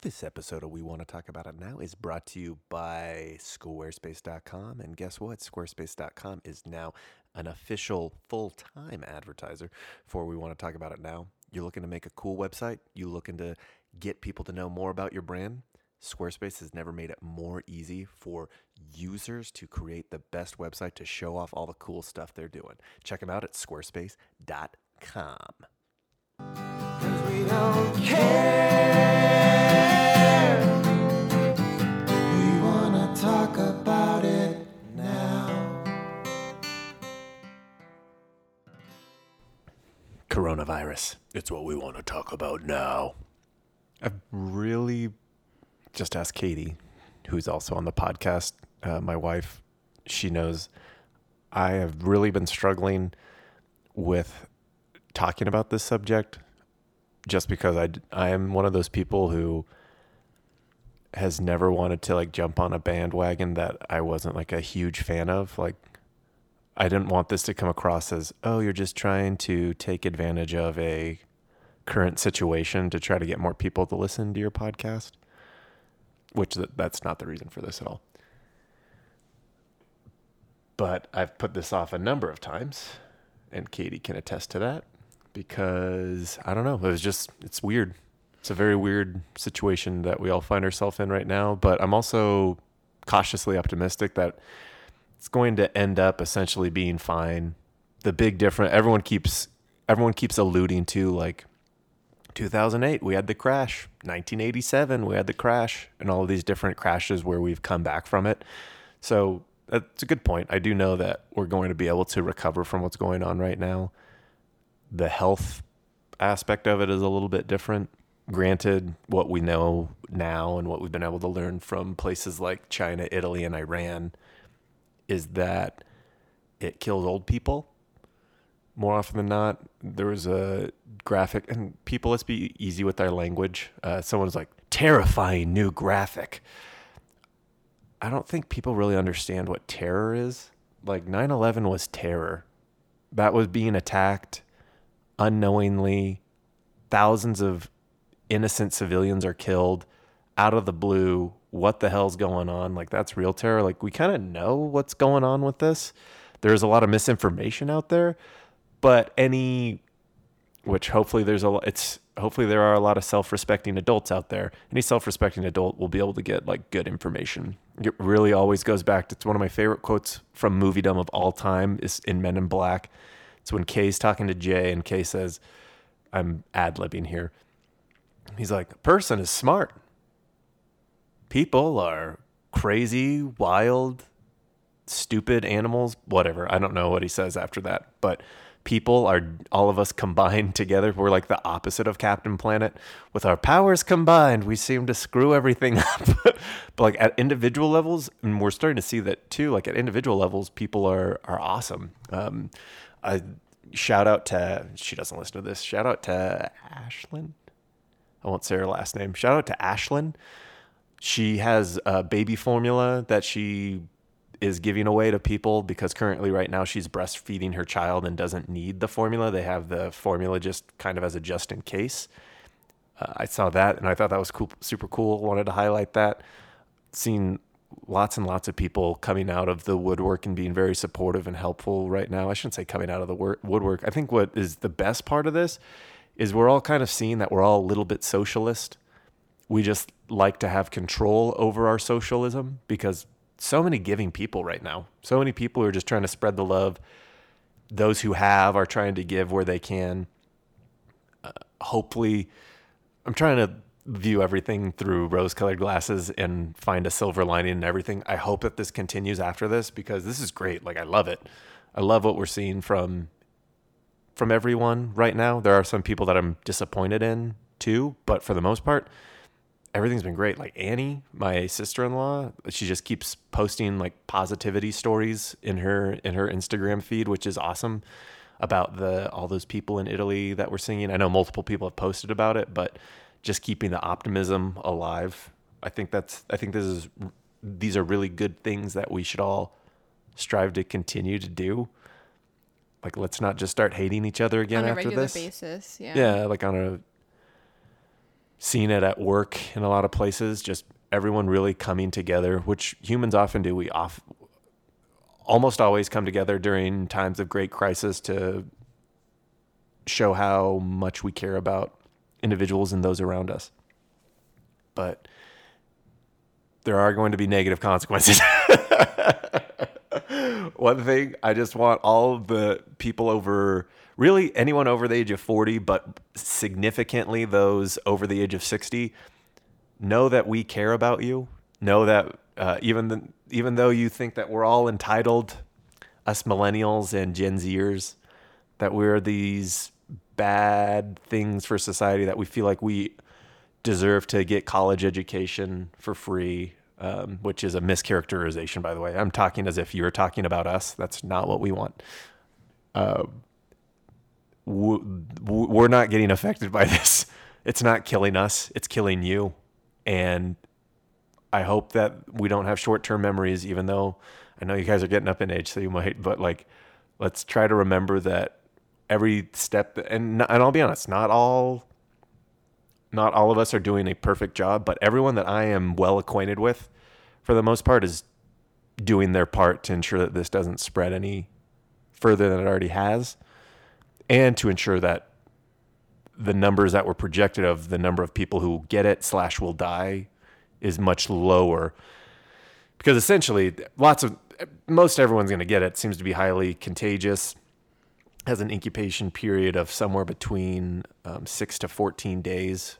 This episode of We Want to Talk About It Now is brought to you by Squarespace.com. And guess what? Squarespace.com is now an official full time advertiser for We Want to Talk About It Now. You're looking to make a cool website, you're looking to get people to know more about your brand. Squarespace has never made it more easy for users to create the best website to show off all the cool stuff they're doing. Check them out at squarespace.com. We don't care. Coronavirus. It's what we want to talk about now. I've really just asked Katie, who's also on the podcast, uh, my wife. She knows I have really been struggling with talking about this subject just because I, I am one of those people who has never wanted to like jump on a bandwagon that I wasn't like a huge fan of. Like, I didn't want this to come across as, oh, you're just trying to take advantage of a current situation to try to get more people to listen to your podcast, which th- that's not the reason for this at all. But I've put this off a number of times, and Katie can attest to that because I don't know. It was just, it's weird. It's a very weird situation that we all find ourselves in right now. But I'm also cautiously optimistic that it's going to end up essentially being fine. The big difference, everyone keeps everyone keeps alluding to like 2008 we had the crash. 1987 we had the crash and all of these different crashes where we've come back from it. So that's a good point. I do know that we're going to be able to recover from what's going on right now. The health aspect of it is a little bit different. Granted what we know now and what we've been able to learn from places like china italy and iran is that it kills old people more often than not. There was a graphic, and people, let's be easy with our language. Uh, someone was like, terrifying new graphic. I don't think people really understand what terror is. Like 9 11 was terror. That was being attacked unknowingly. Thousands of innocent civilians are killed out of the blue. What the hell's going on? Like, that's real terror. Like, we kind of know what's going on with this. There's a lot of misinformation out there but any which hopefully there's a it's hopefully there are a lot of self-respecting adults out there any self-respecting adult will be able to get like good information it really always goes back to it's one of my favorite quotes from moviedom of all time is in men in black it's when kay's talking to jay and kay says i'm ad-libbing here he's like a person is smart people are crazy wild stupid animals whatever i don't know what he says after that but people are all of us combined together. We're like the opposite of Captain Planet. With our powers combined, we seem to screw everything up. but like at individual levels, and we're starting to see that too. Like at individual levels, people are are awesome. Um, I shout out to she doesn't listen to this. Shout out to Ashlyn. I won't say her last name. Shout out to Ashlyn. She has a baby formula that she is giving away to people because currently right now she's breastfeeding her child and doesn't need the formula. They have the formula just kind of as a just in case. Uh, I saw that and I thought that was cool, super cool. Wanted to highlight that. Seen lots and lots of people coming out of the woodwork and being very supportive and helpful right now. I shouldn't say coming out of the wor- woodwork. I think what is the best part of this is we're all kind of seeing that we're all a little bit socialist. We just like to have control over our socialism because so many giving people right now. So many people are just trying to spread the love. Those who have are trying to give where they can. Uh, hopefully, I'm trying to view everything through rose colored glasses and find a silver lining in everything. I hope that this continues after this because this is great. Like I love it. I love what we're seeing from from everyone right now. There are some people that I'm disappointed in too, but for the most part, everything's been great. Like Annie, my sister-in-law, she just keeps posting like positivity stories in her in her Instagram feed, which is awesome about the all those people in Italy that were singing. I know multiple people have posted about it, but just keeping the optimism alive. I think that's I think this is these are really good things that we should all strive to continue to do. Like let's not just start hating each other again on a after regular this. basis. Yeah. Yeah, like on a seen it at work in a lot of places. Just everyone really coming together, which humans often do. We off, almost always come together during times of great crisis to show how much we care about individuals and those around us. But there are going to be negative consequences. One thing I just want all the people over, really anyone over the age of 40, but significantly those over the age of 60, know that we care about you. Know that uh, even the, even though you think that we're all entitled, us millennials and Gen Zers, that we're these bad things for society that we feel like we deserve to get college education for free, um, which is a mischaracterization, by the way. I'm talking as if you're talking about us. That's not what we want. Uh, we're not getting affected by this. It's not killing us, it's killing you. And I hope that we don't have short term memories, even though I know you guys are getting up in age, so you might, but like, let's try to remember that every step, and, and I'll be honest, not all not all of us are doing a perfect job, but everyone that I am well acquainted with, for the most part, is doing their part to ensure that this doesn't spread any further than it already has, and to ensure that the numbers that were projected of the number of people who get it slash will die is much lower. Because essentially, lots of most everyone's going to get it. Seems to be highly contagious. Has an incubation period of somewhere between um, six to fourteen days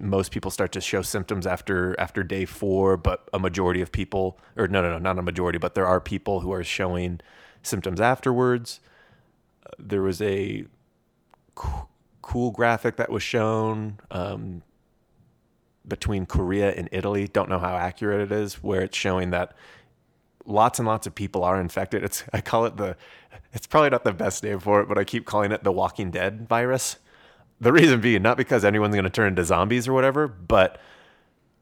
most people start to show symptoms after after day four, but a majority of people, or no, no, no, not a majority, but there are people who are showing symptoms afterwards. There was a co- cool graphic that was shown um, between Korea and Italy. Don't know how accurate it is, where it's showing that lots and lots of people are infected. It's I call it the. It's probably not the best name for it, but I keep calling it the Walking Dead virus. The reason being, not because anyone's going to turn into zombies or whatever, but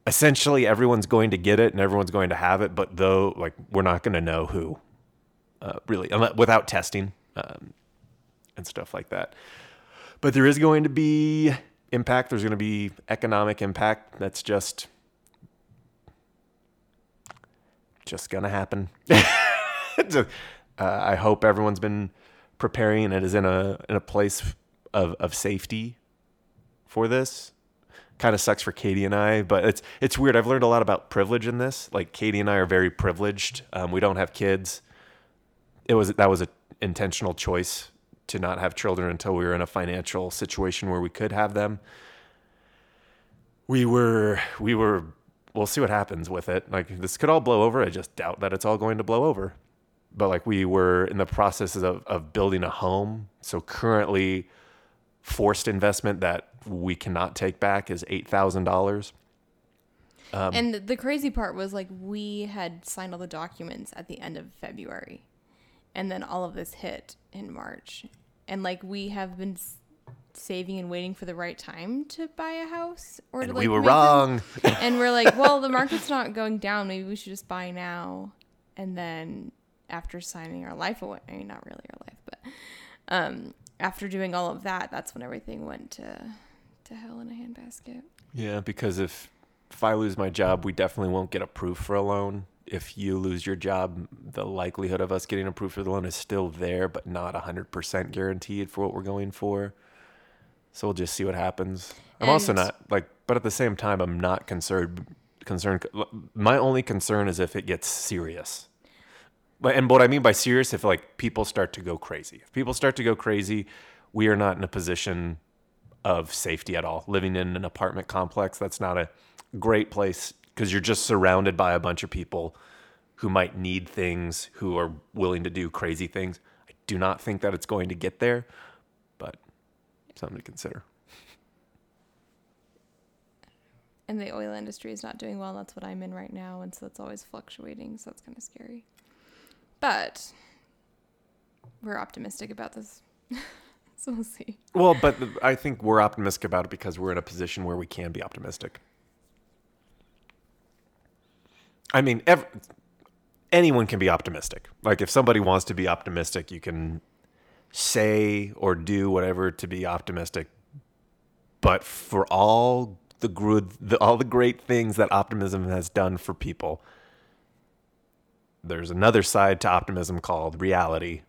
essentially everyone's going to get it and everyone's going to have it. But though, like, we're not going to know who, uh, really, without testing um, and stuff like that. But there is going to be impact. There's going to be economic impact. That's just just gonna happen. Uh, I hope everyone's been preparing and is in a in a place of of safety for this. Kind of sucks for Katie and I, but it's it's weird. I've learned a lot about privilege in this. Like Katie and I are very privileged. Um, we don't have kids. It was that was an intentional choice to not have children until we were in a financial situation where we could have them. We were we were we'll see what happens with it. Like this could all blow over. I just doubt that it's all going to blow over. But like we were in the process of, of building a home. So currently forced investment that we cannot take back is eight thousand dollars. Um, and the crazy part was like we had signed all the documents at the end of February, and then all of this hit in March, and like we have been saving and waiting for the right time to buy a house or to And like we were make them- wrong. and we're like, well, the market's not going down. Maybe we should just buy now. And then after signing our life away, I mean, not really our life, but um, after doing all of that, that's when everything went to to hell in a handbasket. Yeah, because if if I lose my job, we definitely won't get approved for a loan. If you lose your job, the likelihood of us getting approved for the loan is still there, but not 100% guaranteed for what we're going for. So we'll just see what happens. I'm also not like, but at the same time, I'm not concerned. Concerned. My only concern is if it gets serious. But and what I mean by serious, if like people start to go crazy. If people start to go crazy, we are not in a position of safety at all. Living in an apartment complex, that's not a great place because you're just surrounded by a bunch of people who might need things, who are willing to do crazy things. I do not think that it's going to get there, but something to consider. And the oil industry is not doing well. That's what I'm in right now, and so it's always fluctuating. So that's kind of scary. But we're optimistic about this, so we'll see. Well, but I think we're optimistic about it because we're in a position where we can be optimistic. I mean, anyone can be optimistic. Like if somebody wants to be optimistic, you can say or do whatever to be optimistic But for all the good, the, all the great things that optimism has done for people, there's another side to optimism called reality,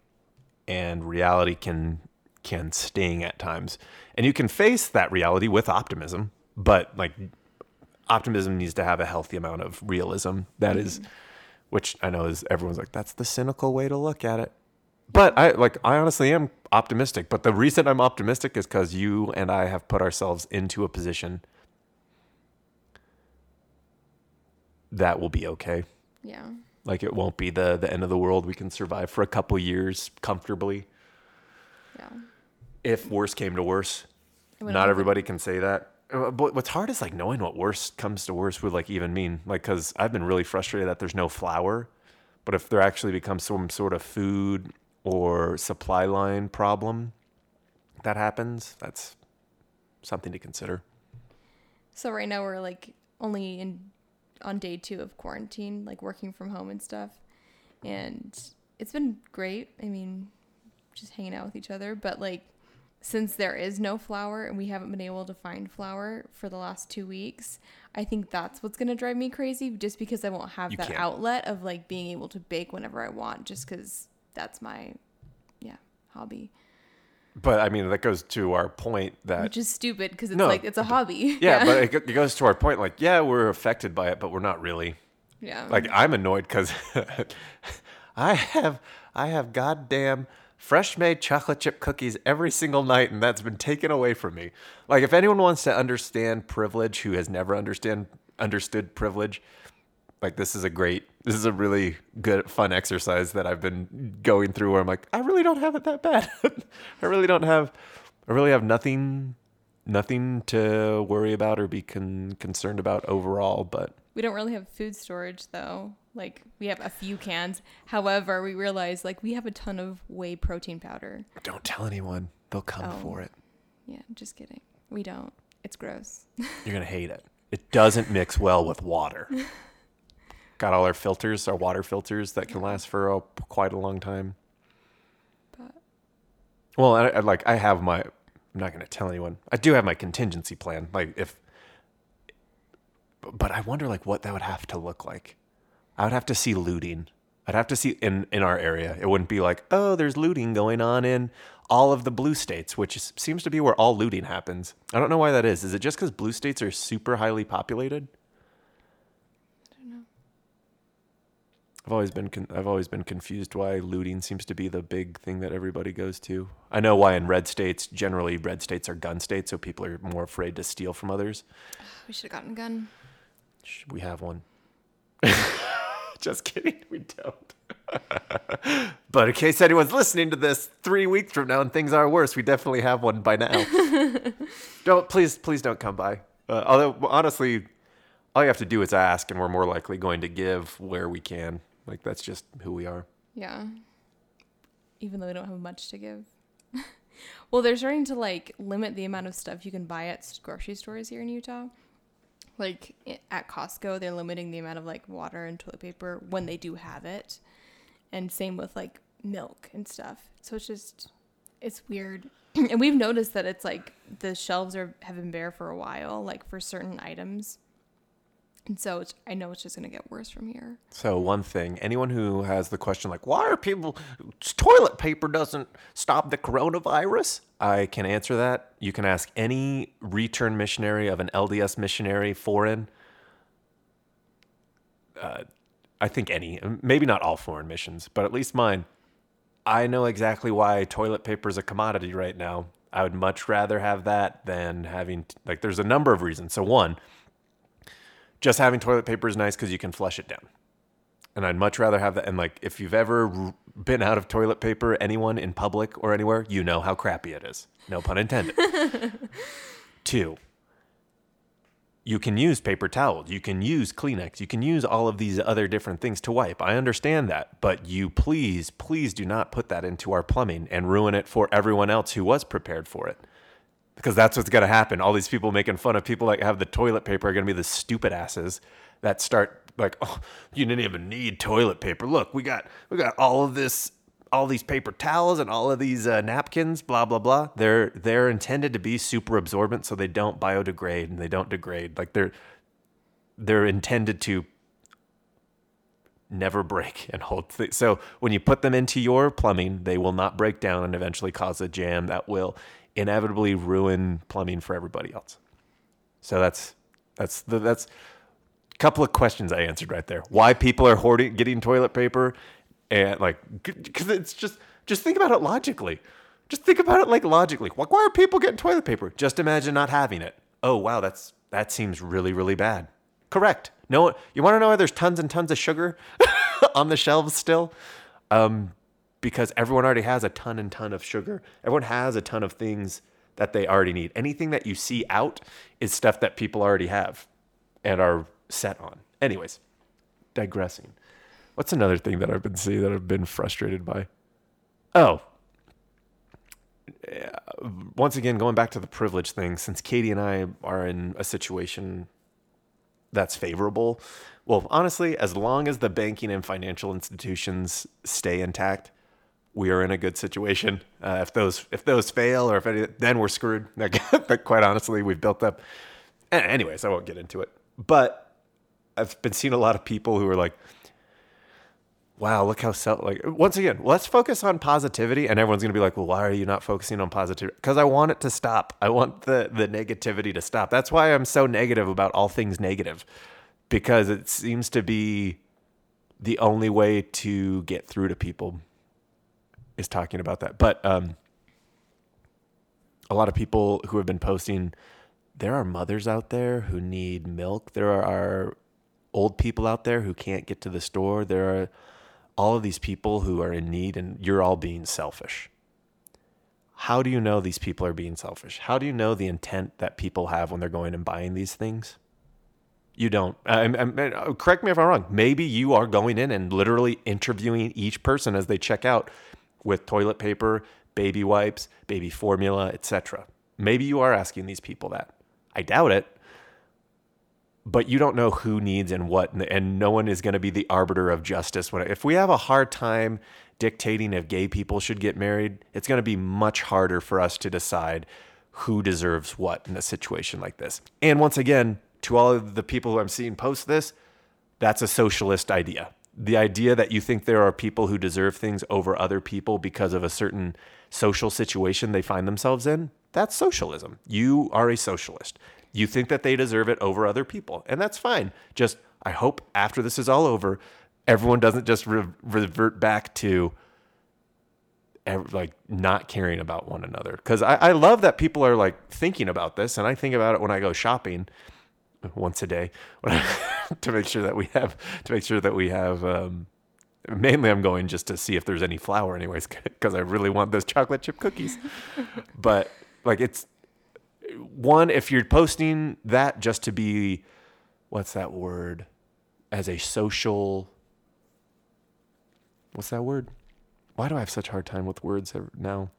and reality can can sting at times. And you can face that reality with optimism, but like optimism needs to have a healthy amount of realism. That is, which I know is everyone's like that's the cynical way to look at it. But I like I honestly am optimistic. But the reason I'm optimistic is because you and I have put ourselves into a position that will be okay. Yeah. Like it won't be the the end of the world. We can survive for a couple years comfortably. Yeah. If worse came to worse, don't everybody can say that. Uh, But what's hard is like knowing what worst comes to worst would like even mean. Like, because I've been really frustrated that there's no flour. But if there actually becomes some sort of food or supply line problem that happens, that's something to consider. So right now we're like only in on day two of quarantine, like working from home and stuff. And it's been great. I mean, just hanging out with each other. But like since there is no flour and we haven't been able to find flour for the last two weeks, I think that's what's gonna drive me crazy just because I won't have You that can't. outlet of like being able to bake whenever I want, just because that's my yeah, hobby. But I mean, that goes to our point that Which is stupid because it's No, like it's a hobby. yeah, but it, it goes to our point. Like, yeah, we're affected by it, but we're not really. yeah. Like I'm annoyed because I have I have goddamn fresh made chocolate chip cookies every single night, and that's been taken away from me. Like if anyone wants to understand privilege, who has never understand understood privilege, like this is a great this is a really good fun exercise that I've been going through where I'm like, I really don't have it that bad. I really don't have I really have nothing nothing to worry about or be con- concerned about overall, but We don't really have food storage though. Like we have a few cans. However, we realize like we have a ton of whey protein powder. Don't tell anyone. They'll come Oh. for it. Yeah, just kidding. We don't. It's gross. You're going to hate it. It doesn't mix well with water. Got all our filters, our water filters that can last for a, quite a long time. But Well, I, I like I have my I'm not going to tell anyone. I do have my contingency plan like if but I wonder like what that would have to look like. I would have to see looting. I'd have to see in in our area. It wouldn't be like, "Oh, there's looting going on in all of the blue states," which is, seems to be where all looting happens. I don't know why that is. Is it just cuz blue states are super highly populated? I don't know. I've always been con- I've always been confused why looting seems to be the big thing that everybody goes to. I know why in red states generally red states are gun states, so people are more afraid to steal from others. We should have gotten a gun. We have one. Just kidding, we don't. but in case anyone's listening to this three weeks from now and things are worse, we definitely have one by now. don't please, please don't come by. Uh, although honestly, all you have to do is ask, and we're more likely going to give where we can. Like that's just who we are. Yeah. Even though we don't have much to give. well, they're starting to like limit the amount of stuff you can buy at grocery stores here in Utah. Like at Costco, they're limiting the amount of like water and toilet paper when they do have it. And same with like milk and stuff. So it's just it's weird. and we've noticed that it's like the shelves are have been bare for a while, like for certain items. And so I know it's just gonna get worse from here. So one thing, anyone who has the question like, why are people toilet paper doesn't stop the coronavirus? I can answer that. You can ask any return missionary of an LDS missionary foreign. Uh, I think any, maybe not all foreign missions, but at least mine. I know exactly why toilet paper is a commodity right now. I would much rather have that than having like. There's a number of reasons. So one, just having toilet paper is nice because you can flush it down. And I'd much rather have that. And like, if you've ever been out of toilet paper, anyone in public or anywhere, you know how crappy it is. No pun intended. Two, you can use paper towels, you can use Kleenex, you can use all of these other different things to wipe. I understand that. But you please, please do not put that into our plumbing and ruin it for everyone else who was prepared for it because that's what's going to happen. All these people making fun of people that have the toilet paper are going to be the stupid asses that start like, oh, you didn't even need toilet paper. Look, we got we got all of this all these paper towels and all of these uh, napkins, blah blah blah. They're they're intended to be super absorbent, so they don't biodegrade and they don't degrade. Like they're they're intended to never break and hold. Th- so when you put them into your plumbing, they will not break down and eventually cause a jam that will inevitably ruin plumbing for everybody else. So that's that's the that's a couple of questions I answered right there. Why people are hoarding getting toilet paper and like cuz it's just just think about it logically. Just think about it like logically. Why why are people getting toilet paper? Just imagine not having it. Oh wow, that's that seems really really bad. Correct. No, you want to know why there's tons and tons of sugar on the shelves still? Um, because everyone already has a ton and ton of sugar. Everyone has a ton of things that they already need. Anything that you see out is stuff that people already have and are set on. Anyways, digressing. What's another thing that I've been seeing that I've been frustrated by? Oh, once again, going back to the privilege thing, since Katie and I are in a situation that's favorable. Well, honestly, as long as the banking and financial institutions stay intact, we are in a good situation. Uh, if those if those fail, or if any, then we're screwed. Like, quite honestly, we've built up. Anyways, I won't get into it. But I've been seeing a lot of people who are like, "Wow, look how self." Like once again, let's focus on positivity, and everyone's gonna be like, "Well, why are you not focusing on positivity?" Because I want it to stop. I want the the negativity to stop. That's why I'm so negative about all things negative, because it seems to be the only way to get through to people is talking about that. But um, a lot of people who have been posting, there are mothers out there who need milk. There are old people out there who can't get to the store. There are all of these people who are in need, and you're all being selfish. How do you know these people are being selfish? How do you know the intent that people have when they're going and buying these things? You don't. Um, um, uh, correct me if I'm wrong. Maybe you are going in and literally interviewing each person as they check out with toilet paper, baby wipes, baby formula, etc. Maybe you are asking these people that. I doubt it. But you don't know who needs and what, and- no one is going to be the arbiter of justice. If we have a hard time dictating if gay people should get married, it's going to be much harder for us to decide who deserves what in a situation like this. And once again, to all of the people who I'm seeing post this, that's a socialist idea. The idea that you think there are people who deserve things over other people because of a certain social situation they find themselves in, that's socialism. You are a socialist. You think that they deserve it over other people, and that's fine. Just, I hope after this is all over, everyone doesn't just re- revert back to like not caring about one another. Because I, I love that people are like thinking about this, and I think about it when I go shopping once a day to make sure that we have to make sure that we have um, mainly i'm going just to see if there's any flour anyways because i really want those chocolate chip cookies. But like it's one if you're posting that just to be what's that word? As a social what's that word? Why do i have such a hard time with words now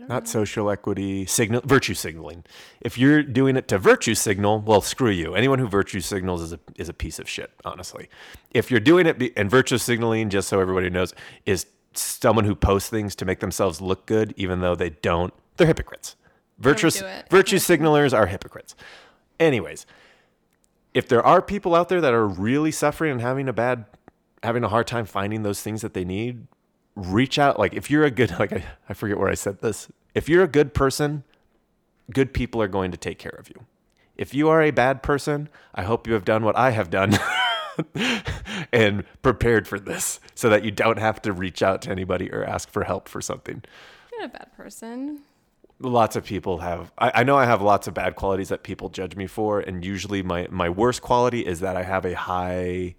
not know. social equity, signal virtue signaling. If you're doing it to virtue signal, well, screw you. Anyone who virtue signals is a is a piece of shit, honestly. If you're doing it be, and virtue signaling, just so everybody knows, is someone who posts things to make themselves look good, even though they don't. They're hypocrites. Virtue do virtue signalers are hypocrites. Anyways, if there are people out there that are really suffering and having a bad having a hard time finding those things that they need reach out like if you're a good like I, I forget where i said this. If you're a good person good people are going to take care of you. If you are a bad person i hope you have done what i have done and prepared for this so that you don't have to reach out to anybody or ask for help for something. You're not a bad person. lots of people have I, I know i have lots of bad qualities that people judge me for and usually my my worst quality is that i have a high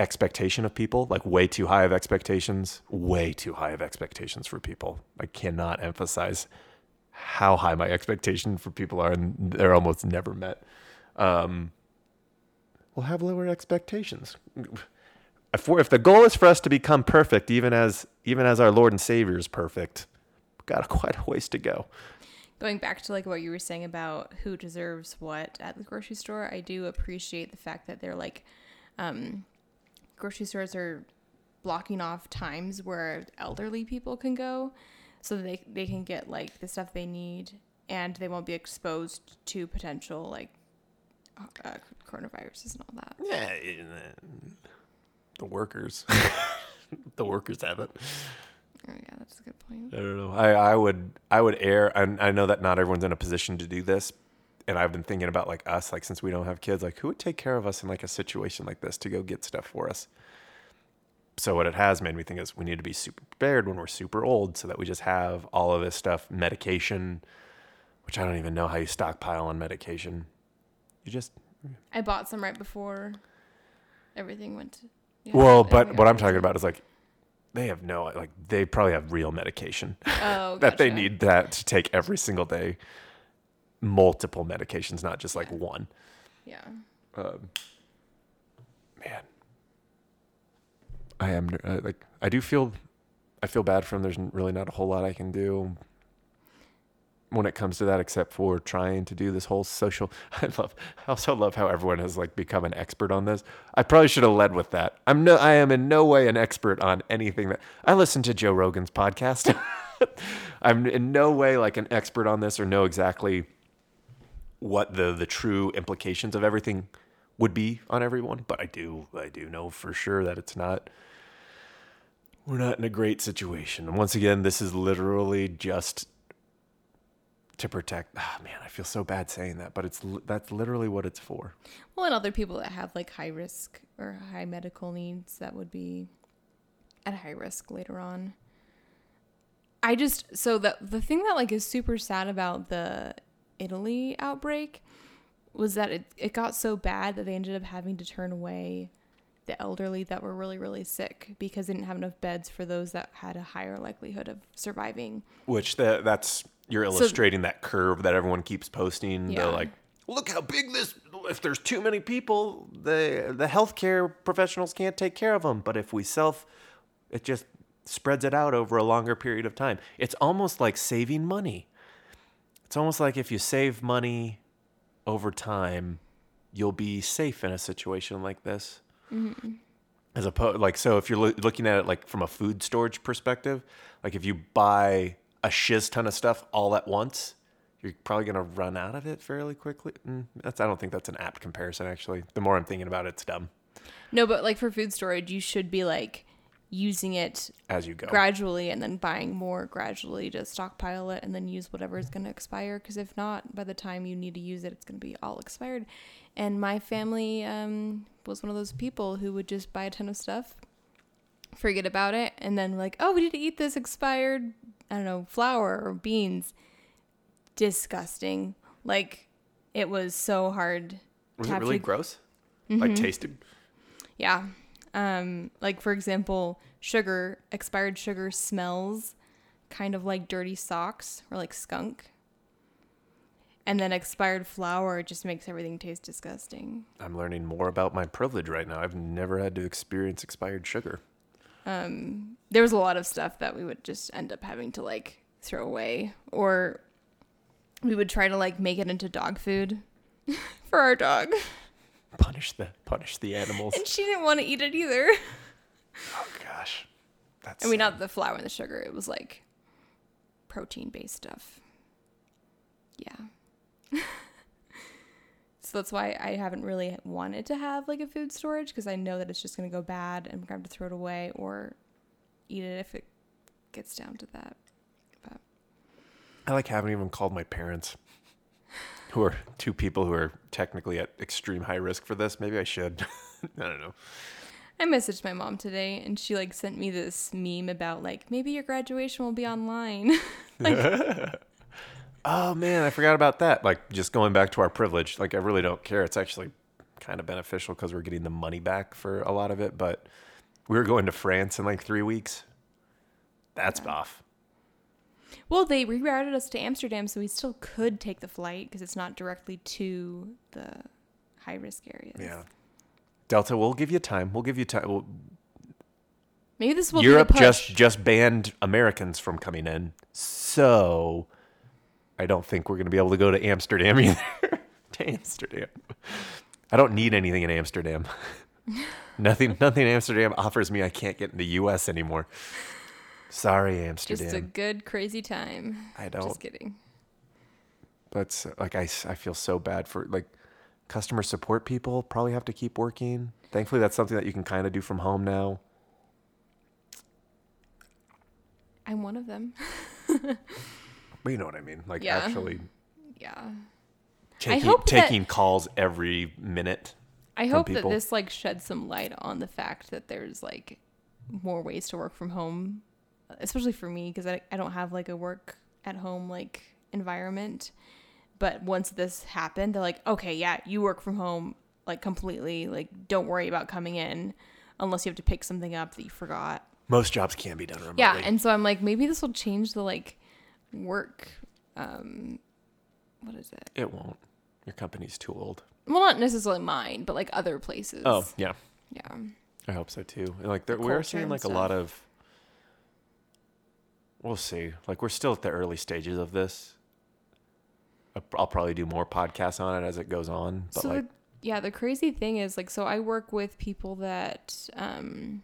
expectation of people like way too high of expectations way too high of expectations for people. I cannot emphasize how high my expectation for people are and they're almost never met. Um we'll have lower expectations. If, if the goal is for us to become perfect even as even as our lord and savior is perfect we've got quite a ways to go. Going back to like what you were saying about who deserves what at the grocery store, I do appreciate the fact that they're like, um, grocery stores are blocking off times where elderly people can go so that they, they can get like the stuff they need and they won't be exposed to potential like uh, coronaviruses and all that. Yeah, the workers, the workers have it. Oh yeah, that's a good point. I don't know. I, I would I would err. I, I know that not everyone's in a position to do this, and I've been thinking about like us, like since we don't have kids, like who would take care of us in like a situation like this to go get stuff for us. So what it has made me think is we need to be super prepared when we're super old, so that we just have all of this stuff, medication, which I don't even know how you stockpile on medication. You just I bought some right before everything went. To, yeah, well, but what I'm talking about is like they have no like they probably have real medication. Oh, that they need that to take every single day. Multiple medications, not just like one. Yeah. Um, man, I am uh, like I do feel, I feel bad for him. There's really not a whole lot I can do when it comes to that, except for trying to do this whole social. I love. I also love how everyone has like become an expert on this. I probably should have led with that. I'm no. I am in no way an expert on anything that I listen to Joe Rogan's podcast. I'm in no way like an expert on this or know exactly what the the true implications of everything would be on everyone, but I do I do know for sure that it's not we're not in a great situation. And once again, this is literally just to protect. Ah, man, I feel so bad saying that, but it's that's literally what it's for. Well, and other people that have like high risk or high medical needs that would be at high risk later on. I just so the the thing that like is super sad about the Italy outbreak was that it, it got so bad that they ended up having to turn away the elderly that were really really sick because they didn't have enough beds for those that had a higher likelihood of surviving. Which the, that's you're illustrating that curve that everyone keeps posting. Yeah. The like, look how big this. If there's too many people, the the healthcare professionals can't take care of them. But if we self, it just spreads it out over a longer period of time. It's almost like saving money. It's almost like if you save money over time, you'll be safe in a situation like this. As opposed, like, so if you're loo- looking at it like from a food storage perspective, like if you buy a shiz ton of stuff all at once, you're probably gonna run out of it fairly quickly. Mm, that's I don't think that's an apt comparison. Actually, the more I'm thinking about it, it's dumb. No, but like for food storage, you should be like using it As you go, gradually and then buying more gradually to stockpile it and then use whatever is going to expire because if not by the time you need to use it it's going to be all expired and my family um, was one of those people who would just buy a ton of stuff forget about it and then like oh we need to eat this expired i don't know flour or beans disgusting like it was so hard was it really gross? Like tasted. yeah. Um, like for example, sugar, expired sugar smells kind of like dirty socks or like skunk. And then expired flour just makes everything taste disgusting. I'm learning more about my privilege right now. I've never had to experience expired sugar. There was a lot of stuff that we would just end up having to like throw away or we would try to like make it into dog food for our dog. Punish the punish the animals. And she didn't want to eat it either. oh gosh, that's. I mean, not the flour and the sugar. It was like protein based stuff. Yeah. so that's why I haven't really wanted to have like a food storage because I know that it's just going to go bad and I'm going to have to throw it away or eat it if it gets down to that. But I like haven't even called my parents, who are two people who are technically at extreme high risk for this. Maybe I should. I don't know. I messaged my mom today and she like sent me this meme about like maybe your graduation will be online. Oh man, I forgot about that. Like just going back to our privilege. Like I really don't care. It's actually kind of beneficial because we're getting the money back for a lot of it. But we were going to France in like three weeks. That's off. Well, they rerouted us to Amsterdam, so we still could take the flight because it's not directly to the high risk areas. Yeah. Delta, we'll give you time. We'll give you time. We'll, Maybe this will Europe just just banned Americans from coming in, so I don't think we're going to be able to go to Amsterdam either. to Amsterdam, I don't need anything in Amsterdam. nothing, nothing Amsterdam offers me. I can't get in the U.S. anymore. Sorry, Amsterdam. Just a good crazy time. I don't. Just kidding. But like, I, I feel so bad for like customer support people. Probably have to keep working. Thankfully, that's something that you can kind of do from home now. I'm one of them. But you know what I mean. Like Yeah. actually Yeah. taking hope that- taking calls every minute. I hope that this like sheds some light on the fact that there's like more ways to work from home, especially for me because I, I don't have like a work at home like environment. But once this happened, they're like, okay, yeah, you work from home like completely. Like, don't worry about coming in unless you have to pick something up that you forgot. Most jobs can be done remotely. Yeah, and so I'm like, maybe this will change the like work. Um, what is it? it won't. Your company's too old. Well, not necessarily mine, but like other places. Oh yeah, yeah. I hope so too. And, Like there, The we're seeing like a lot of. We'll see. Like we're still at the early stages of this. I'll- probably do more podcasts on it as it goes on. But so like, the, yeah, the crazy thing is like, so I work with people that um,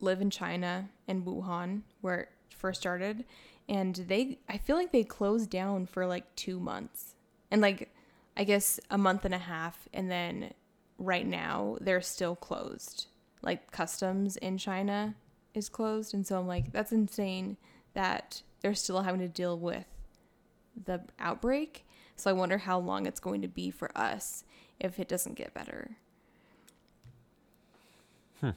live in China and Wuhan, where it first started, and they, I feel like they closed down for like two months, and like, I guess a month and a half, and then right now they're still closed. Like customs in China is closed, and so I'm like, that's insane that they're still having to deal with the outbreak. So I wonder how long it's going to be for us if it doesn't get better. Hmm.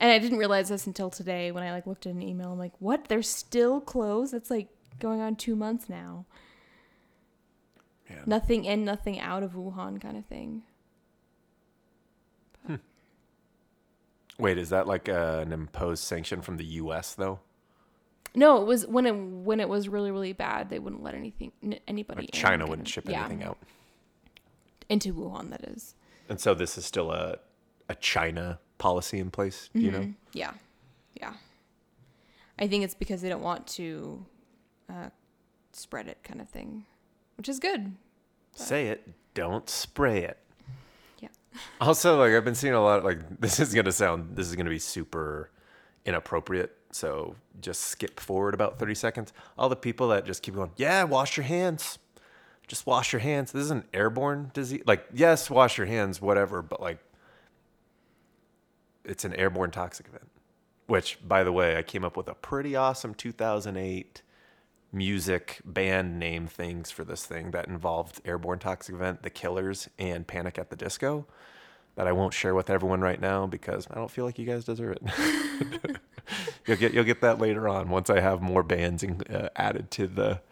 And I didn't realize this until today when I like looked at an email. I'm like, "What? They're still closed? It's like going on 2 months now. man, Nothing in, nothing out of Wuhan kind of thing." Wait, is that like uh, an imposed sanction from the U.S. though? No, it was when it when it was really really bad. They wouldn't let anything n- anybody Like China kind wouldn't ship yeah, anything out, into Wuhan. That is. and so this is still a a China policy in place. Do you know? Mhm. Yeah, yeah. I think it's because they don't want to uh, spread it, kind of thing, which is good. Say it, don't spray it. Also, like I've been seeing a lot. Like this is gonna sound, this is gonna be super inappropriate. So just skip forward about thirty seconds. All the people that just keep going, yeah, wash your hands. Just wash your hands. This is an airborne disease. Like, yes, wash your hands, whatever. But like, it's an airborne toxic event. Which, by the way, I came up with a pretty awesome 2008 music band name things for this thing that involved airborne toxic event, The Killers, and Panic at the Disco. That I won't share with everyone right now because I don't feel like you guys deserve it. you'll get you'll get that later on once I have more bands in, uh, added to the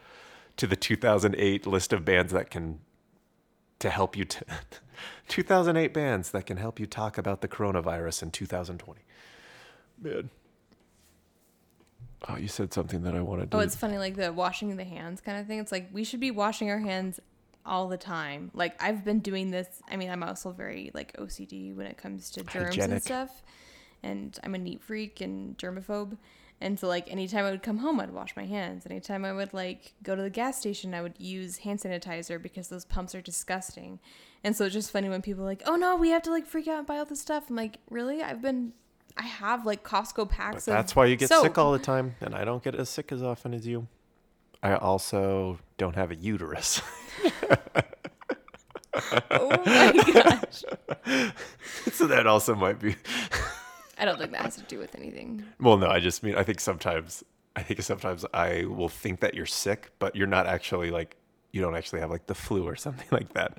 to the 2008 list of bands that can to help you. T- 2008 bands that can help you talk about the coronavirus in 2020. Man. Oh, you said something that I wanted to. Do. Oh, it's funny, like the washing the hands kind of thing. It's like we should be washing our hands all the time. Like I've been doing this. I mean, I'm also very like OCD when it comes to germs Hygienic. and stuff, and I'm a neat freak and germaphobe. And so, like, anytime I would come home, I'd wash my hands. Anytime I would like go to the gas station, I would use hand sanitizer because those pumps are disgusting. And so it's just funny when people are like, "Oh no, we have to like freak out and buy all this stuff." I'm like, "Really? I've been, I have like Costco packs But that's why you get soap." sick all the time, and I don't get as sick as often as you. I also don't have a uterus. Oh my gosh. so that also might be. I don't think that has to do with anything. Well, no, I just mean I think sometimes I think sometimes I will think that you're sick, but you're not actually like you don't actually have like the flu or something like that.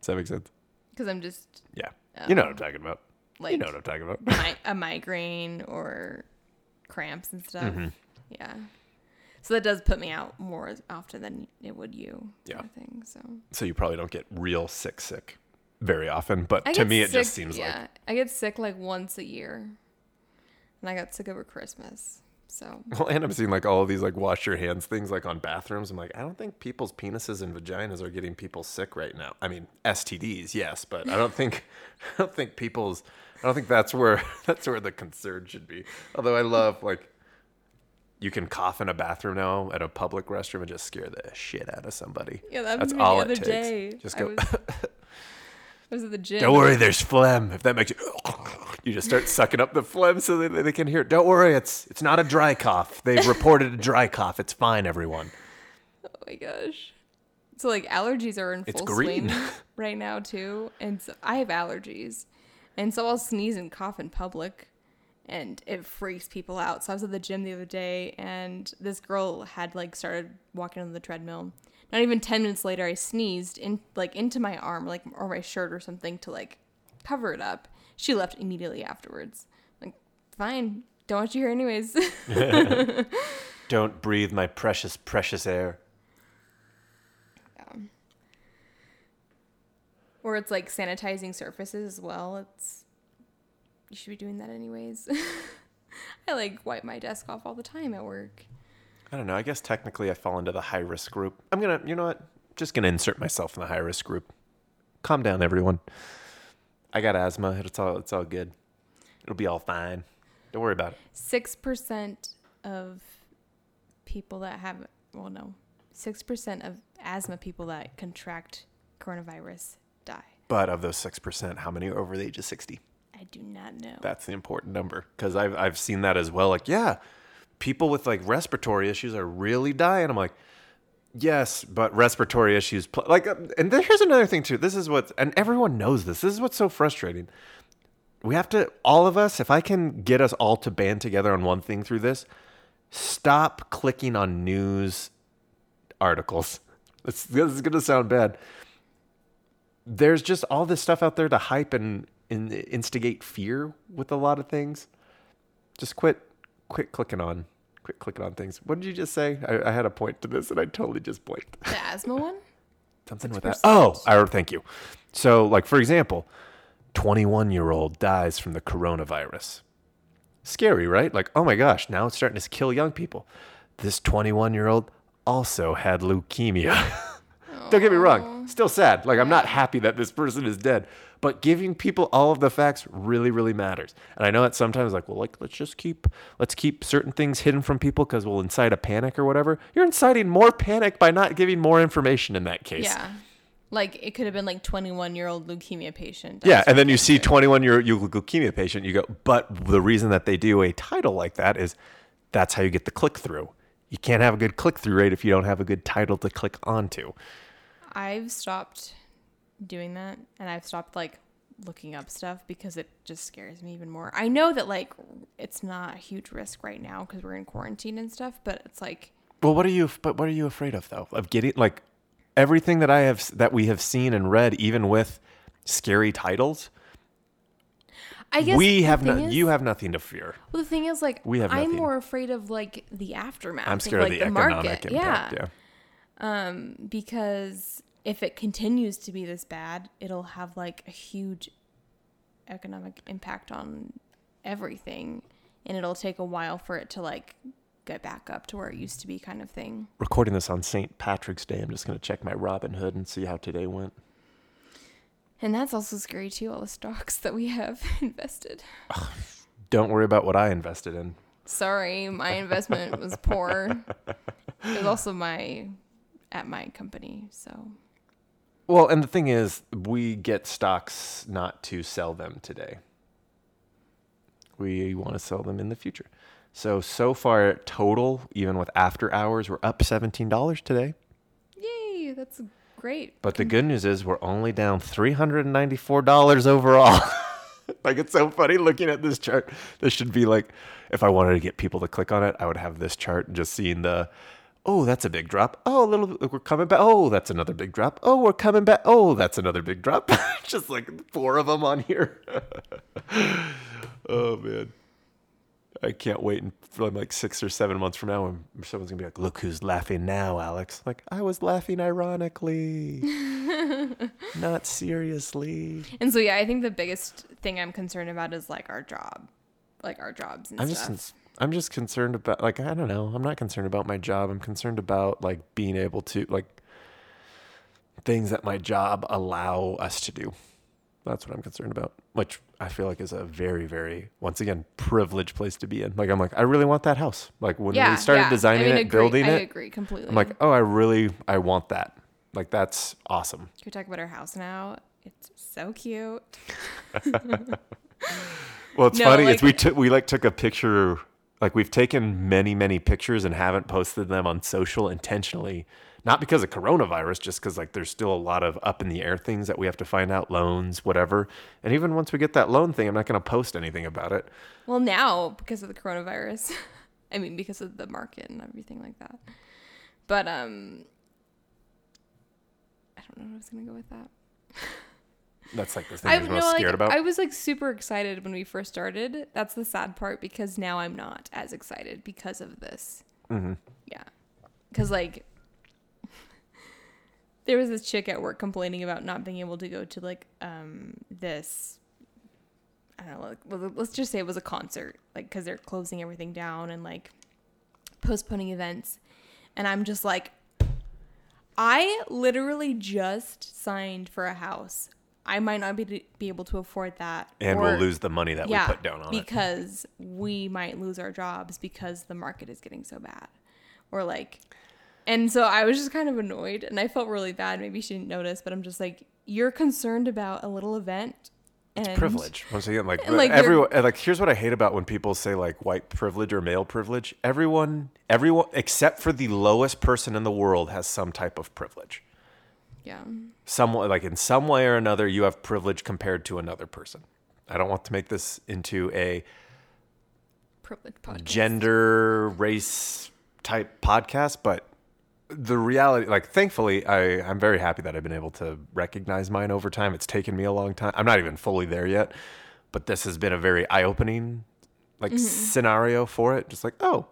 Does that make sense? Because I'm just Yeah, you know what I'm um, talking about. Like you know what I'm talking about. mi- a migraine or cramps and stuff. Mm-hmm. Yeah. So that does put me out more often than it would you. Yeah. Kind of thing. So so you probably don't get real sick sick very often, but to get me it just sick- seems yeah, like I get sick like once a year, and I got sick over Christmas. So Well, and I'm seeing like all of these like wash your hands things like on bathrooms. I'm like, I don't think people's penises and vaginas are getting people sick right now. I mean, STDs, yes, but I don't think I don't think people's I don't think that's where that's where the concern should be. Although I love like you can cough in a bathroom now at a public restroom and just scare the shit out of somebody. yeah, that That's all the it other takes. day. Just I go. was- I was at the gym. Don't worry, there's phlegm. If that makes you, you just start sucking up the phlegm so that they can hear. it. Don't worry, it's it's not a dry cough. They've reported a dry cough. It's fine, everyone. Oh my gosh. So like allergies are in full swing right now too, and so I have allergies, and so I'll sneeze and cough in public, and it freaks people out. So I was at the gym the other day, and this girl had like started walking on the treadmill. Not even ten minutes later, I sneezed in like into my arm, like or my shirt or something to like cover it up. She left immediately afterwards. Like, fine, don't want you here anyways. Don't breathe my precious, precious air. Or it's like sanitizing surfaces as well. It's you should be doing that anyways. I like wipe my desk off all the time at work. I don't know. I guess technically I fall into the high risk group. I'm gonna, you know what? Just gonna insert myself in the high risk group. Calm down, everyone. I got asthma. It's all, it's all good. It'll be all fine. Don't worry about it. Six percent of people that have well no. Six percent of asthma people that contract coronavirus die. But of those six percent, how many are over the age of sixty? I do not know. That's the important number because I've I've seen that as well. Like, yeah, people with like respiratory issues are really dying. I'm like, yes, but respiratory issues, pl- like, uh, and here's another thing too. This is what, and everyone knows this. This is what's so frustrating. We have to, all of us, if I can get us all to band together on one thing through this, stop clicking on news articles. This, this is gonna sound bad. There's just all this stuff out there to hype and, and instigate fear with a lot of things. Just quit, quit clicking on, quit clicking on things. What did you just say? I, I had a point to this and I totally just blanked. the asthma one? Something Six with that. Oh, I thank you. So, like for example, 21 year old dies from the coronavirus. Scary, right? Like, oh my gosh, now it's starting to kill young people. This 21 year old also had leukemia. Don't get me wrong, still sad. Like, I'm not happy that this person is dead, but giving people all of the facts really, really matters. And I know that sometimes, like, well, like, let's just keep, let's keep certain things hidden from people because we'll incite a panic or whatever. You're inciting more panic by not giving more information in that case. Yeah. Like it could have been like twenty one year old leukemia patient. Yeah, and then you see 21 year old leukemia patient, you go, but the reason that they do a title like that is that's how you get the click through. You can't have a good click through rate if you don't have a good title to click onto. I've stopped doing that and I've stopped like looking up stuff because it just scares me even more. I know that like it's not a huge risk right now because we're in quarantine and stuff, but it's like Well, what are you? But what are you afraid of though? Of getting like everything that I have that we have seen and read, even with scary titles. I guess We have no. is- You have nothing to fear. Well, the thing is, like, We have I'm nothing. more afraid of like the aftermath. I'm scared like, of the, the economic market. impact. Yeah. Um, because if it continues to be this bad, it'll have like a huge economic impact on everything, and it'll take a while for it to like get back up to where it used to be, kind of thing. Recording this on St. Patrick's Day, I'm just gonna check my Robinhood and see how today went. And that's also scary too. All the stocks that we have invested. Don't worry about what I invested in. Sorry, my investment was poor. It was also my at my company, so Well, and the thing is, we get stocks not to sell them today. We want to sell them in the future. So so far total, even with after hours, we're up seventeen dollars today. yay, that's great. But the good news is we're only down three hundred and ninety four dollars overall. like it's so funny looking at this chart. This should be like if I wanted to get people to click on it, I would have this chart and just seeing the oh, that's a big drop. Oh, a little we're coming back. Oh, that's another big drop. Oh, we're coming back. Oh, that's another big drop. just like four of them on here. oh man. I can't wait for like six or seven months from now when someone's gonna be like, "Look who's laughing now, Alex." Like I was laughing ironically, not seriously. And so yeah, I think the biggest thing I'm concerned about is like our job, like our jobs and I'm stuff. just, I'm just concerned about like I don't know. I'm not concerned about my job. I'm concerned about like being able to like things that my job allow us to do. That's what I'm concerned about. Which I feel like is a very, very once again privileged place to be in. Like I'm like I really want that house. Like when yeah, we started yeah. designing I mean, it, agree. building I it, agree completely. I'm like, oh, I really, I want that. Like that's awesome. Can we talk about our house now? It's so cute. Well, it's No, funny. like- it's we took we like took a picture. Like we've taken many many pictures and haven't posted them on social intentionally, not because of coronavirus, just because like there's still a lot of up in the air things that we have to find out, loans, whatever. And even once we get that loan thing, I'm not going to post anything about it. Well, now because of the coronavirus, I mean because of the market and everything like that. But um, I don't know what I was gonna go with that. That's like the thing I no, most like scared about. I was like super excited when we first started. That's the sad part because now I'm not as excited because of this. mm-hmm. Yeah, because like there was this chick at work complaining about not being able to go to like um this. I don't know. Like, let's just say it was a concert, like because they're closing everything down and like postponing events, and I'm just like, I literally just signed for a house. I might not be be able to afford that, and or- we'll lose the money that we put down on it. because we might lose our jobs because the market is getting so bad or like and so i was just kind of annoyed and i felt really bad maybe she didn't notice but i'm just like you're concerned about a little event and privilege. Once again, like, like, everyone, like here's what I hate about when people say like white privilege or male privilege. Everyone, everyone except for the lowest person in the world has some type of privilege. Yeah Some like in some way or another, you have privilege compared to another person. I don't want to make this into a privilege podcast gender race type podcast, but the reality, like, thankfully, I, I'm very happy that I've been able to recognize mine over time. It's taken me a long time. I'm not even fully there yet, but this has been a very eye opening, like, mm-hmm. scenario for it. Just like, oh,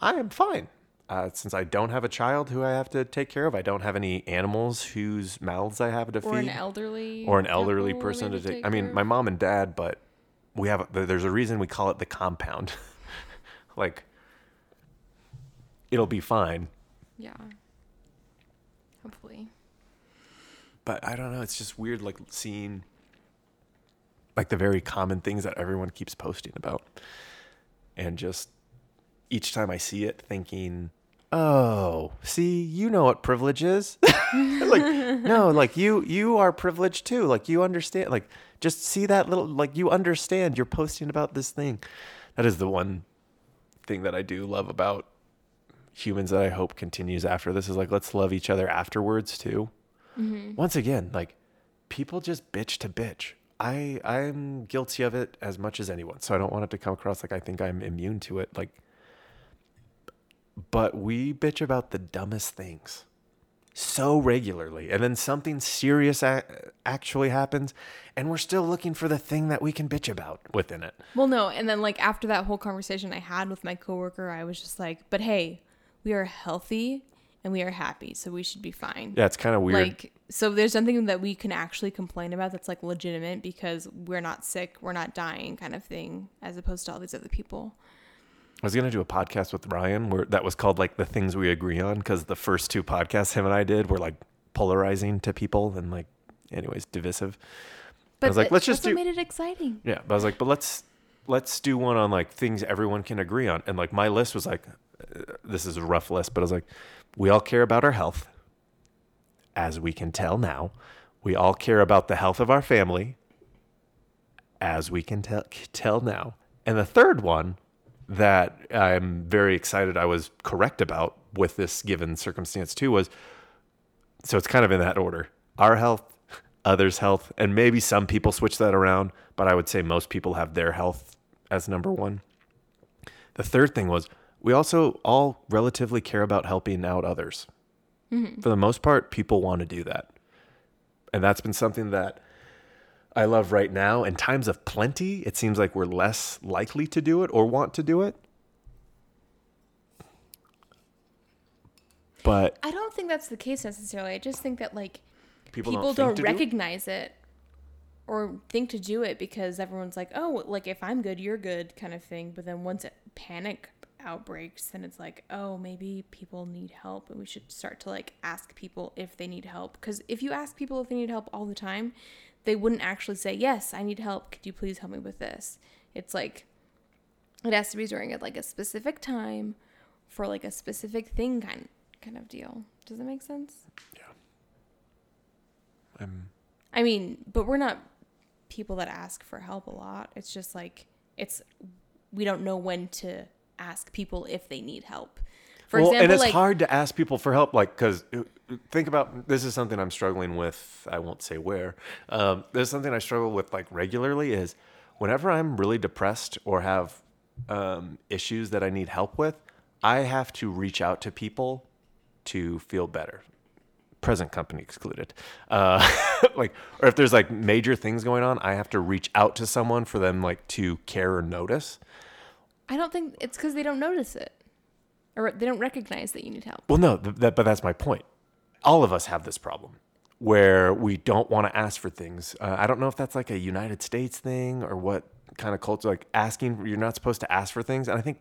I am fine. Uh, since I don't have a child who I have to take care of, I don't have any animals whose mouths I have to feed. or an elderly or an elderly person to maybe take. I mean, my mom and dad, but we have there's a reason we call it the compound. like, it'll be fine. yeah hopefully But I don't know. It's just weird, like seeing like the very common things that everyone keeps posting about, and just each time I see it, thinking, "Oh, see, you know what privilege is." like, no, like you, you are privileged too. Like you understand. Like, just see that little. Like you understand. You're posting about this thing. That is the one thing that I do love about humans that I hope continues after this is like let's love each other afterwards too mm-hmm. once again, like people just bitch to bitch. I I'm guilty of it as much as anyone, so I don't want it to come across like I think I'm immune to it. Like, but we bitch about the dumbest things so regularly, and then something serious a- actually happens, and we're still looking for the thing that we can bitch about within it. Well, no, and then like after that whole conversation I had with my coworker, I was just like, "But hey, we are healthy and we are happy, so we should be fine." Yeah, it's kind of weird. Like, so there's something that we can actually complain about that's like legitimate because we're not sick, we're not dying, kind of thing, as opposed to all these other people. I was gonna do a podcast with Ryan where that was called like the things we agree on because the first two podcasts him and I did were like polarizing to people and like, anyways, divisive. But I was like, let's just do- made it exciting. Yeah, but I was like, but let's let's do one on like things everyone can agree on. And like my list was like, uh, this is a rough list, but I was like, we all care about our health, as we can tell now. We all care about the health of our family, as we can tell tell now. And the third one that I'm very excited I was correct about with this given circumstance too was so it's kind of in that order. Our health, others' health, and maybe some people switch that around, but I would say most people have their health as number one. The third thing was we also all relatively care about helping out others. Mm-hmm. For the most part, people want to do that. And that's been something that I love right now. In times of plenty, it seems like we're less likely to do it or want to do it. But I don't think that's the case necessarily. I just think that like people, people, don't, don't, to do it. recognize it or think to do it because everyone's like, oh, like if I'm good, you're good, kind of thing. But then once it panic outbreaks, then it's like, oh, maybe people need help, and we should start to like ask people if they need help. Because if you ask people if they need help all the time, they wouldn't actually say, yes, I need help. Could you please help me with this? It's like it has to be during a, like a specific time for like a specific thing kind kind of deal. Does that make sense? Yeah. I'm I mean, but we're not people that ask for help a lot. It's just like it's we don't know when to ask people if they need help. For well, example, and it's like hard to ask people for help, like because think about this is something I'm struggling with. I won't say where. Um, this is something I struggle with like regularly. Is whenever I'm really depressed or have um, issues that I need help with, I have to reach out to people to feel better. Present company excluded. Uh, like, or if there's like major things going on, I have to reach out to someone for them like to care or notice. I don't think it's because they don't notice it or they don't recognize that you need help. Well, no, th- that, but that's my point. All of us have this problem where we don't want to ask for things. Uh, I don't know if that's like a United States thing or what kind of culture, like asking, you're not supposed to ask for things. And I think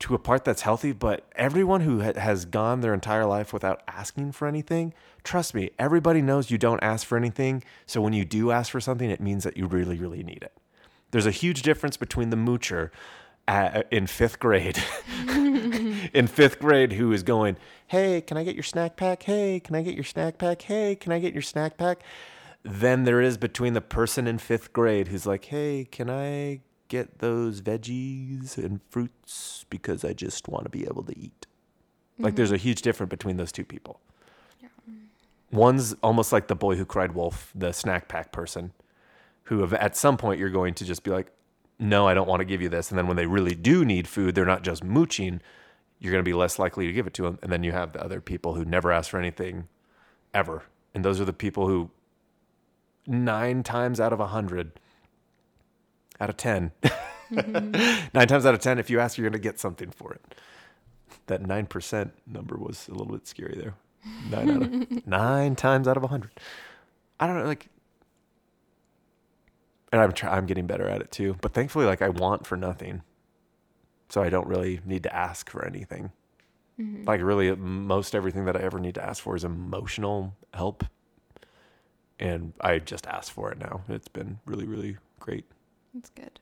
to a part that's healthy, but everyone who ha- has gone their entire life without asking for anything, trust me, everybody knows you don't ask for anything. So when you do ask for something, it means that you really, really need it. There's a huge difference between the moocher at, uh, in fifth grade, in fifth grade, who is going, Hey, can I get your snack pack? Hey, can I get your snack pack? Hey, can I get your snack pack? Then there is between the person in fifth grade who's like, Hey, can I get those veggies and fruits because I just want to be able to eat? Like, there's a mm-hmm. huge difference between those two people. One's almost like the boy who cried wolf, the snack pack person, who have, at some point you're going to just be like, no, I don't want to give you this. And then when they really do need food, they're not just mooching. You're going to be less likely to give it to them. And then you have the other people who never ask for anything ever. And those are the people who, nine times out of a hundred, out of 10, nine times out of 10, if you ask, you're going to get something for it. That 9% number was a little bit scary there. Nine, out of, nine times out of a 100. I don't know, like, and I'm try- I'm getting better at it too. But thankfully, like I want for nothing, so I don't really need to ask for anything. Mm-hmm. Like really, most everything that I ever need to ask for is emotional help, and I just ask for it now. It's been really, really great. That's good.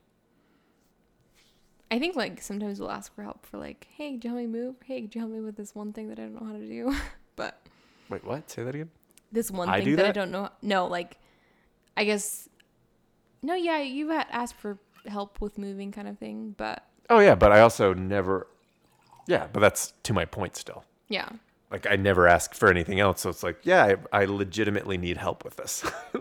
I think like sometimes we'll ask for help for like, hey, could you help me move? Hey, could you help me with this one thing that I don't know how to do? but Wait, what? Say that again. this one I thing do that, I don't know. No, like, I guess. No, yeah, you had asked for help with moving, kind of thing. But Oh yeah, but I also never. Yeah, but that's to my point still. yeah, Like I never ask for anything else, so it's like, yeah, I, I legitimately need help with this.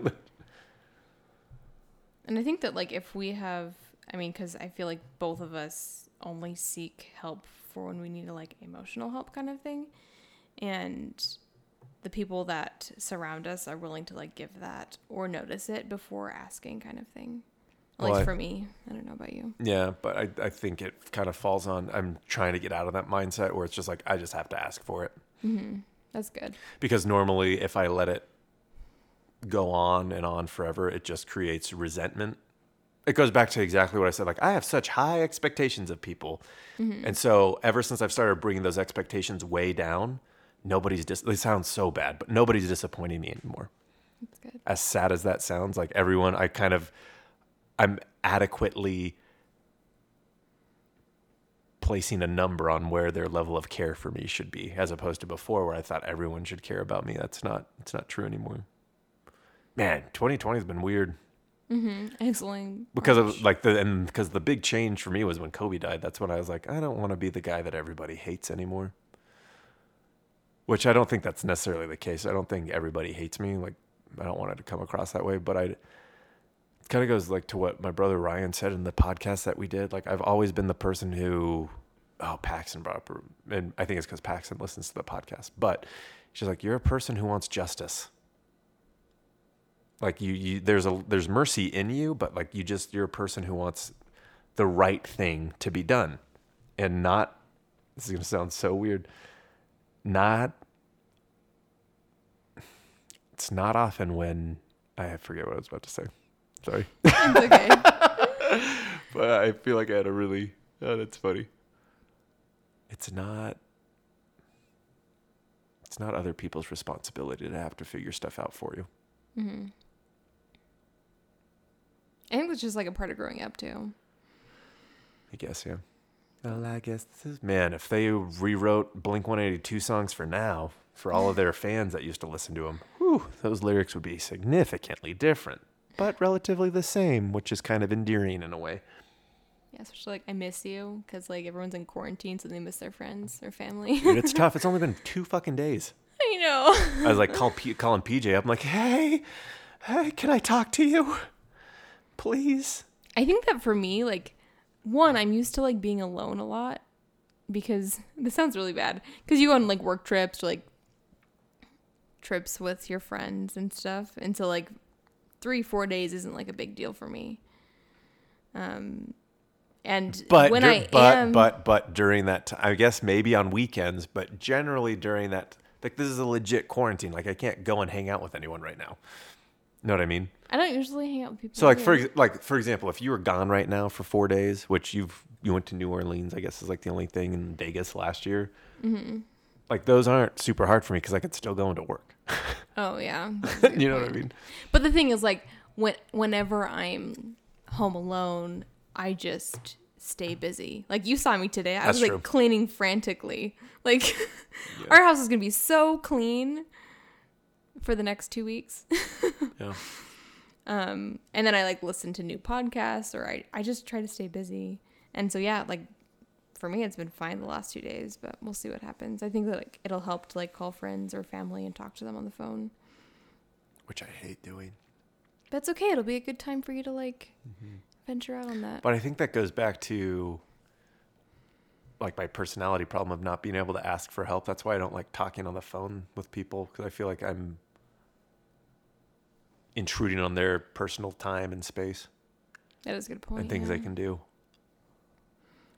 and I think that like if we have, I mean, because I feel like both of us only seek help for when we need a like emotional help, kind of thing, and the people that surround us are willing to like give that or notice it before asking, kind of thing. Like Well, I- for me, I don't know about you. Yeah, but I, I think it kind of falls on. I'm trying to get out of that mindset where it's just like I just have to ask for it mm-hmm. That's good. because normally if I let it go on and on forever, it just creates resentment. It goes back to exactly what I said. Like I have such high expectations of people, mm-hmm. and so ever since I've started bringing those expectations way down, nobody's dis. It sounds so bad, but nobody's disappointing me anymore. That's good. as sad as that sounds, like everyone, I kind of, I'm adequately placing a number on where their level of care for me should be, as opposed to before where I thought everyone should care about me. That's not, it's not true anymore. Man, 2020 has been weird Mm-hmm. Excellent. because of like the and because the big change for me was when Kobe died. That's when I was like, I don't want to be the guy that everybody hates anymore. Which I don't think that's necessarily the case. I don't think everybody hates me. Like I don't want it to come across that way, but I. It kind of goes like to what my brother Ryan said in the podcast that we did. Like I've always been the person who, oh Paxton brought up, and I think it's because Paxton listens to the podcast. But she's like, you're a person who wants justice like you, you there's a there's mercy in you but like you just you're a person who wants the right thing to be done and not this is to sound so weird not it's not often when i forget what i was about to say sorry It's okay. but i feel like i had a really oh that's funny it's not it's not other people's responsibility to have to figure stuff out for you Mm-hmm. I think it's just like a part of growing up too. I guess, yeah. Well, I guess this is man. If they rewrote Blink One Eighty Two songs for now, for all of their fans that used to listen to them, whew, those lyrics would be significantly different, but relatively the same, which is kind of endearing in a way. Yeah, especially like I miss you because like everyone's in quarantine, so they miss their friends or family. Dude, it's tough. It's only been two fucking days. I know. I was like, call P- calling PJ up. I'm like, hey, hey, can I talk to you? Please. I think that for me, like, one, I'm used to like being alone a lot because this sounds really bad. Because you go on like work trips or like trips with your friends and stuff. And so, like, three, four days isn't like a big deal for me. Um, and But when dur- I but am, but but during that time, I guess maybe on weekends, but generally during that like this is a legit quarantine. Like I can't go and hang out with anyone right now. Know what I mean? I don't usually hang out with people. So like for either. like for example, if you were gone right now for four days, which you've you went to New Orleans, I guess is like the only thing in Vegas last year. Mm-hmm. Like those aren't super hard for me because I could still go into work. oh yeah, that's a good you know what I mean? But the thing is, like, when whenever I'm home alone, I just stay busy. Like you saw me today, I That's was like true. cleaning frantically. Like our house is gonna be so clean for the next two weeks. Yeah. Um, and then I like listen to new podcasts, or I I just try to stay busy. And so yeah, like for me, it's been fine the last two days, but we'll see what happens. I think that like it'll help to like call friends or family and talk to them on the phone. Which I hate doing. That's okay. It'll be a good time for you to like Mm-hmm. venture out on that. But I think that goes back to like my personality problem of not being able to ask for help. That's why I don't like talking on the phone with people because I feel like I'm intruding on their personal time and space That is a good point. and things yeah. they can do.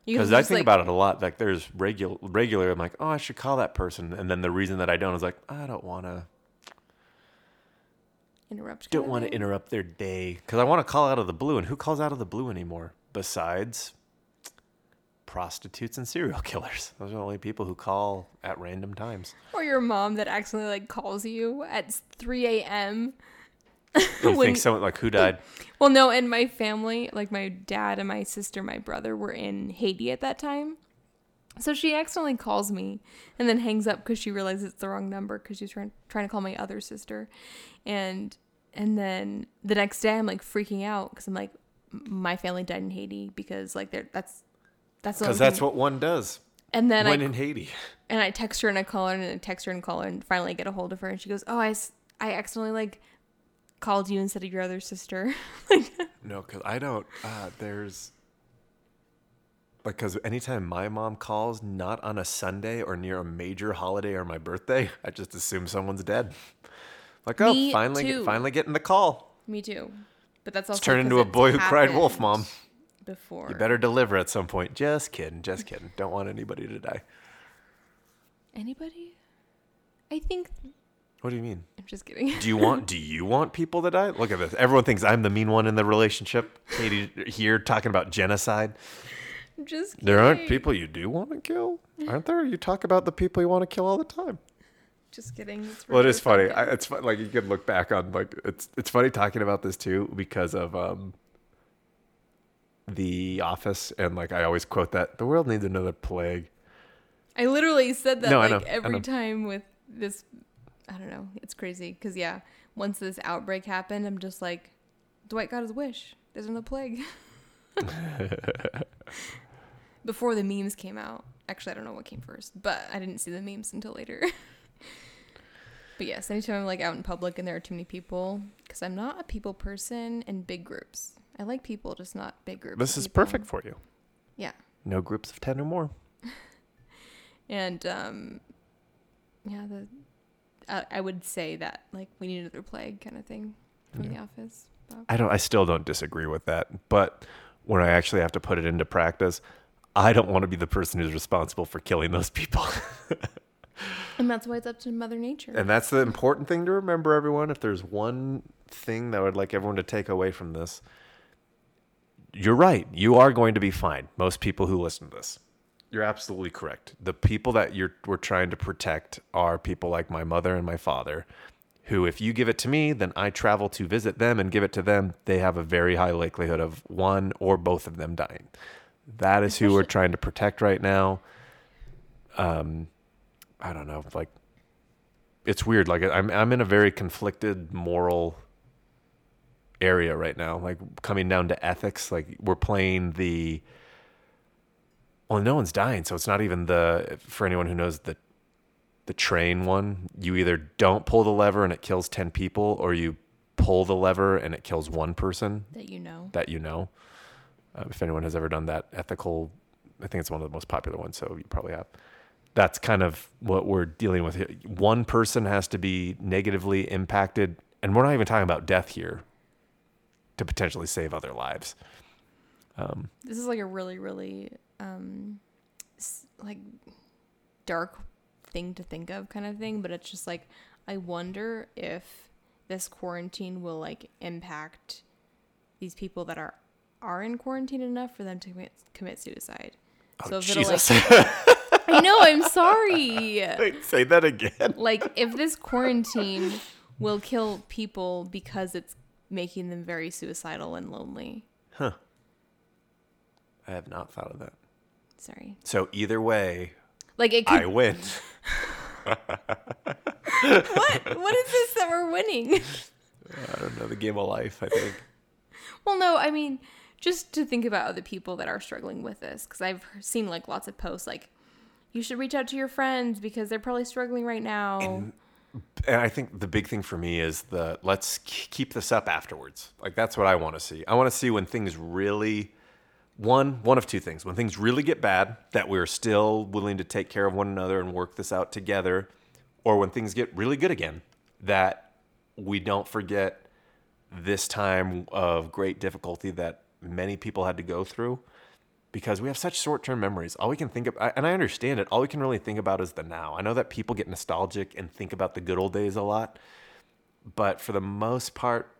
Because I think like, about it a lot. Like there's regular, regular. I'm like, oh, I should call that person, and then the reason that I don't is like, I don't want to, interrupt. don't want to interrupt their day because I want to call out of the blue. And who calls out of the blue anymore besides prostitutes and serial killers? Those are the only people who call at random times. Or your mom that accidentally like calls you at 3 a.m. You When- think someone like who died? Well, no, and my family, like my dad and my sister, my brother, were in Haiti at that time. So she accidentally calls me and then hangs up because she realizes it's the wrong number because she's trying trying to call my other sister, and and then the next day I'm like freaking out because I'm like, my family died in Haiti because like they're that's that's Because that's what one does And then when I in Haiti. and I text her and I call her and I text her and call her and finally get a hold of her and she goes, "Oh, I I accidentally like called you instead of your other sister." like No, because I don't. Uh, there's because anytime my mom calls, not on a Sunday or near a major holiday or my birthday, I just assume someone's dead. Like, oh, Me finally, too. finally getting the call. me too. But that's also It's turned into a boy who cried wolf, mom. Before You better deliver at some point. Just kidding, just kidding. Don't want anybody to die. anybody? I think What do you mean? I'm just kidding. Do you want? do you want people to die? Look at this. Everyone thinks I'm the mean one in the relationship. Katie here talking about genocide. I'm just kidding. There aren't people you do want to kill, aren't there? You talk about the people you want to kill all the time. Just kidding. It's Well, it really is funny. I, it's fun, like you can look back on like it's it's funny talking about this too because of um the Office and like I always quote that the world needs another plague. I literally said that No, I like know, every time with this. I don't know. It's crazy because yeah, once this outbreak happened, I'm just like, Dwight got his wish. There's no plague. Before the memes came out, actually, I don't know what came first, but I didn't see the memes until later. but yes, anytime I'm like out in public and there are too many people, because I'm not a people person in big groups. I like people, just not big groups. This is people. perfect for you. Yeah. No groups of ten or more. And um, yeah, the I I would say that like we need another plague kind of thing from the office. But I don't. I still don't disagree with that. But when I actually have to put it into practice, I don't want to be the person who's responsible for killing those people. and that's why it's up to Mother Nature. And that's the important thing to remember, everyone. If there's one thing that I would like everyone to take away from this, you're right. You are going to be fine. Most people who listen to this, you're absolutely correct. The people that you're we're trying to protect are people like my mother and my father, who, if you give it to me, then I travel to visit them and give it to them. They have a very high likelihood of one or both of them dying. That is who we're trying to protect right now. Um, I don't know, like it's weird. Like I'm I'm in a very conflicted moral area right now. Like coming down to ethics. Like we're playing the well, no one's dying, so it's not even the for anyone who knows the the train one. You either don't pull the lever and it kills ten people, or you pull the lever and it kills one person That you know. that you know. Uh, if anyone has ever done that ethical, I think it's one of the most popular ones, so you probably have. That's kind of what we're dealing with here. One person has to be negatively impacted, and we're not even talking about death here to potentially save other lives. Um, This is like a really, really um like dark thing to think of kind of thing, but it's just like I wonder if this quarantine will like impact these people that are are in quarantine enough for them to commit, commit suicide. Oh, if it'll, Jesus. I know, I'm sorry. Wait, say that again. like if this quarantine will kill people because it's making them very suicidal and lonely. Huh. I have not thought of that. Sorry. So either way, Like it could I win. what what is this that we're winning? I don't know the game of life. I think. well, no, I mean just to think about other people that are struggling with this because I've seen like lots of posts like you should reach out to your friends because they're probably struggling right now. and I think the big thing for me is the let's k- keep this up afterwards. Like that's what I want to see. I want to see when things really one one of two things. When things really get bad that we're still willing to take care of one another and work this out together or when things get really good again that we don't forget this time of great difficulty that many people had to go through because we have such short-term memories. All we can think of—and I understand it. All we can really think about is the now. I know that people get nostalgic and think about the good old days a lot, but for the most part,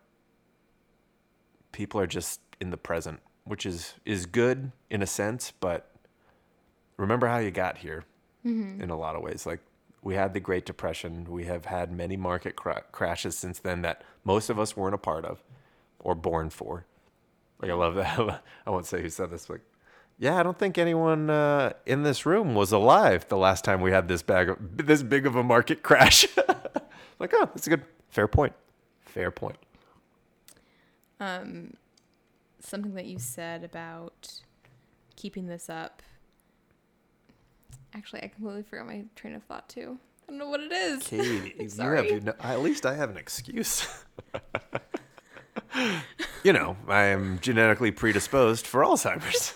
people are just in the present, which is is good in a sense. But remember how you got here in a lot of ways. Like we had the Great Depression. We have had many market cra- crashes since then that most of us weren't a part of or born for. Like I love that. I won't say who said this, but yeah, I don't think anyone uh, in this room was alive the last time we had this bag of this big of a market crash. like, oh, that's a good fair point. Fair point. Something that you said about keeping this up. Actually, I completely forgot my train of thought too. I don't know what it is. Katie, you Sorry. have no, at least I have an excuse. you know, I am genetically predisposed for Alzheimer's.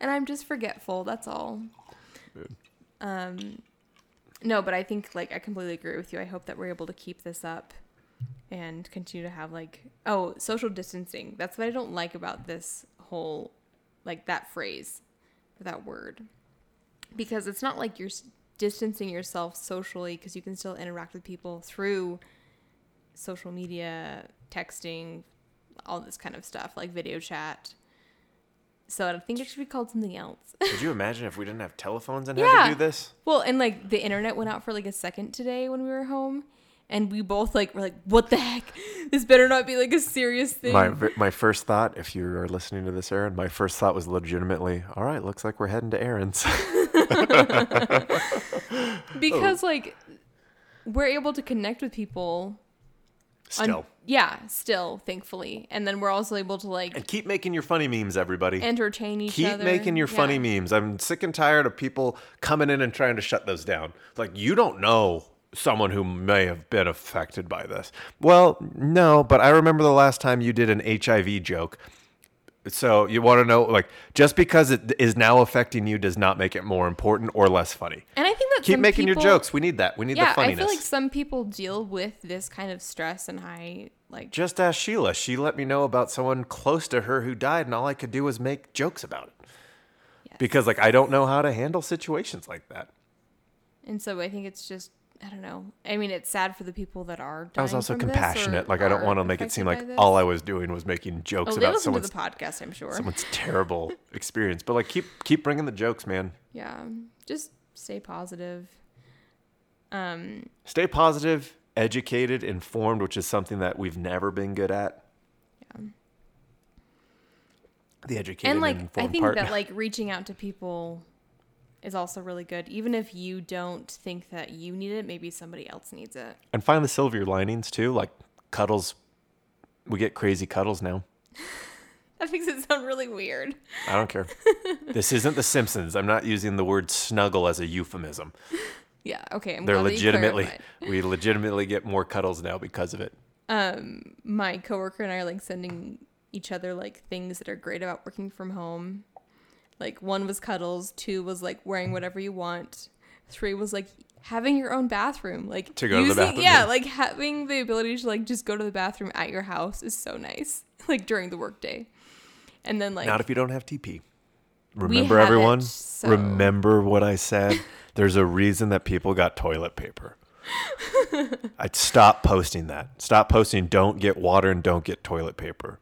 and I'm just forgetful. That's all. Um, no, but I think like I completely agree with you. I hope that we're able to keep this up and continue to have like oh social distancing. That's what I don't like about this whole like that phrase that word because it's not like you're distancing yourself socially because you can still interact with people through social media, texting, all this kind of stuff like video chat. So I think it should be called something else. Could you imagine if we didn't have telephones and had to do this? well, and like the internet went out for like a second today when we were home, and we both like were like, "What the heck? This better not be like a serious thing." My my first thought, if you are listening to this, Aaron, my first thought was legitimately, all right, looks like we're heading to Aaron's. because like we're able to connect with people. on- Still. yeah, still, thankfully, and then we're also able to like and keep making your funny memes, everybody. entertain each keep other. Keep making your funny memes. I'm sick and tired of people coming in and trying to shut those down. Like you don't know someone who may have been affected by this. Well, no, but I remember the last time you did an HIV joke. So you want to know like just because it is now affecting you does not make it more important or less funny. And I think that Keep some making people- your jokes. We need that. We need Yeah, the funniness. I feel like some people deal with this kind of stress and high like just ask Sheila. She let me know about someone close to her who died, and all I could do was make jokes about it. Yes. Because like I don't know how to handle situations like that. And so I think it's just I don't know. I mean, it's sad for the people that are. I was also compassionate. Like I don't want to make it seem like all. I was doing was making jokes Oh, about listen to someone's the podcast, I'm sure. someone's terrible experience. But like keep keep bringing the jokes, man. Yeah, just stay positive. Um, Stay positive, educated, informed, which is something that we've never been good at. yeah. The educated and like and I think part. that like reaching out to people is also really good. Even if you don't think that you need it, maybe somebody else needs it. And find the silver linings too, like cuddles. We get crazy cuddles now. That makes it sound really weird. I don't care. this isn't The Simpsons. I'm not using the word snuggle as a euphemism. Yeah, okay. I'm They're glad that you legitimately, we legitimately get more cuddles now because of it. Um, my coworker and I are like sending each other like things that are great about working from home. Like one was cuddles, two was like wearing whatever you want, three was like having your own bathroom. Like To go to the bathroom, Yeah, like having the ability to like just go to the bathroom at your house is so nice. Like during the workday. And then like Not if you don't have TP. Remember, everyone? so- Remember what I said? There's a reason that people got toilet paper. I'd stop posting that. Stop posting, don't get water and don't get toilet paper.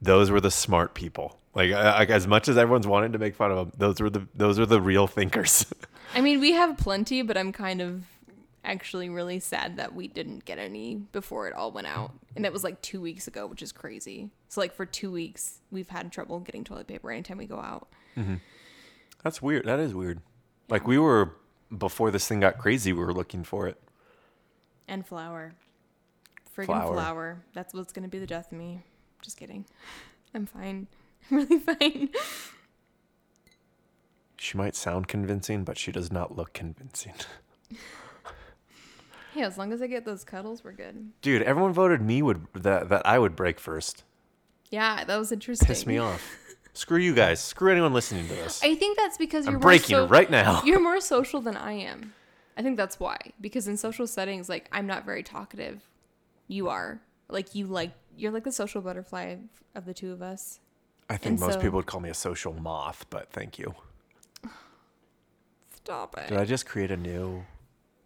Those were the smart people. Like, as much as everyone's wanted to make fun of them, those were the those are the real thinkers. I mean, we have plenty, but I'm kind of actually really sad that we didn't get any before it all went out. And it was like two weeks ago, which is crazy. So, like, for two weeks, we've had trouble getting toilet paper anytime we go out. Mm-hmm. That's weird. That is weird. Like we were before this thing got crazy, we were looking for it. And flour. Friggin' Flour. flour. That's what's going to be the death of me. Just kidding. I'm fine. I'm really fine. She might sound convincing, but she does not look convincing. yeah, as long as I get those cuddles, we're good. Dude, everyone voted me would that that I would break first. Yeah, that was interesting. Piss me off. Screw you guys. Screw anyone listening to this. I think that's because you're I'm more breaking so- right now. You're more social than I am. I think that's why. Because in social settings, like I'm not very talkative. You are. Like you like you're like the social butterfly of the two of us. I think And most so- people would call me a social moth, but thank you. Stop it. Did I just create a new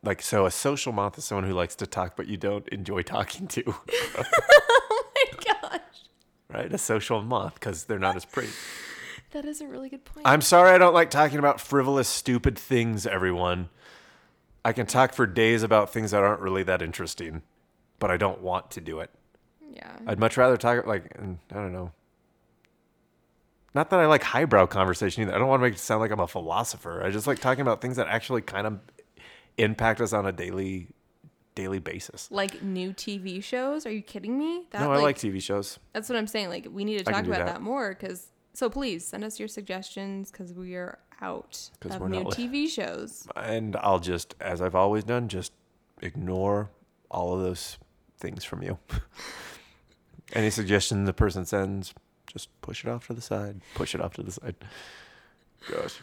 like so a social moth is someone who likes to talk but you don't enjoy talking to, oh my gosh. right? A social moth because they're not as pretty. That is a really good point. I'm sorry I don't like talking about frivolous, stupid things, everyone. I can talk for days about things that aren't really that interesting, but I don't want to do it. yeah. I'd much rather talk like mm, I don't know. Not that I like highbrow conversation either. I don't want to make it sound like I'm a philosopher. I just like talking about things that actually kind of impact us on a daily daily basis. like new TV shows? Are you kidding me? That, no, I like TV shows. That's what I'm saying. Like we need to talk about that. that, more because. So please send us your suggestions because we are out of new not TV shows. And I'll just as I've always done, just ignore all of those things from you. Any suggestion the person sends, just push it off to the side. Push it off to the side. Gosh.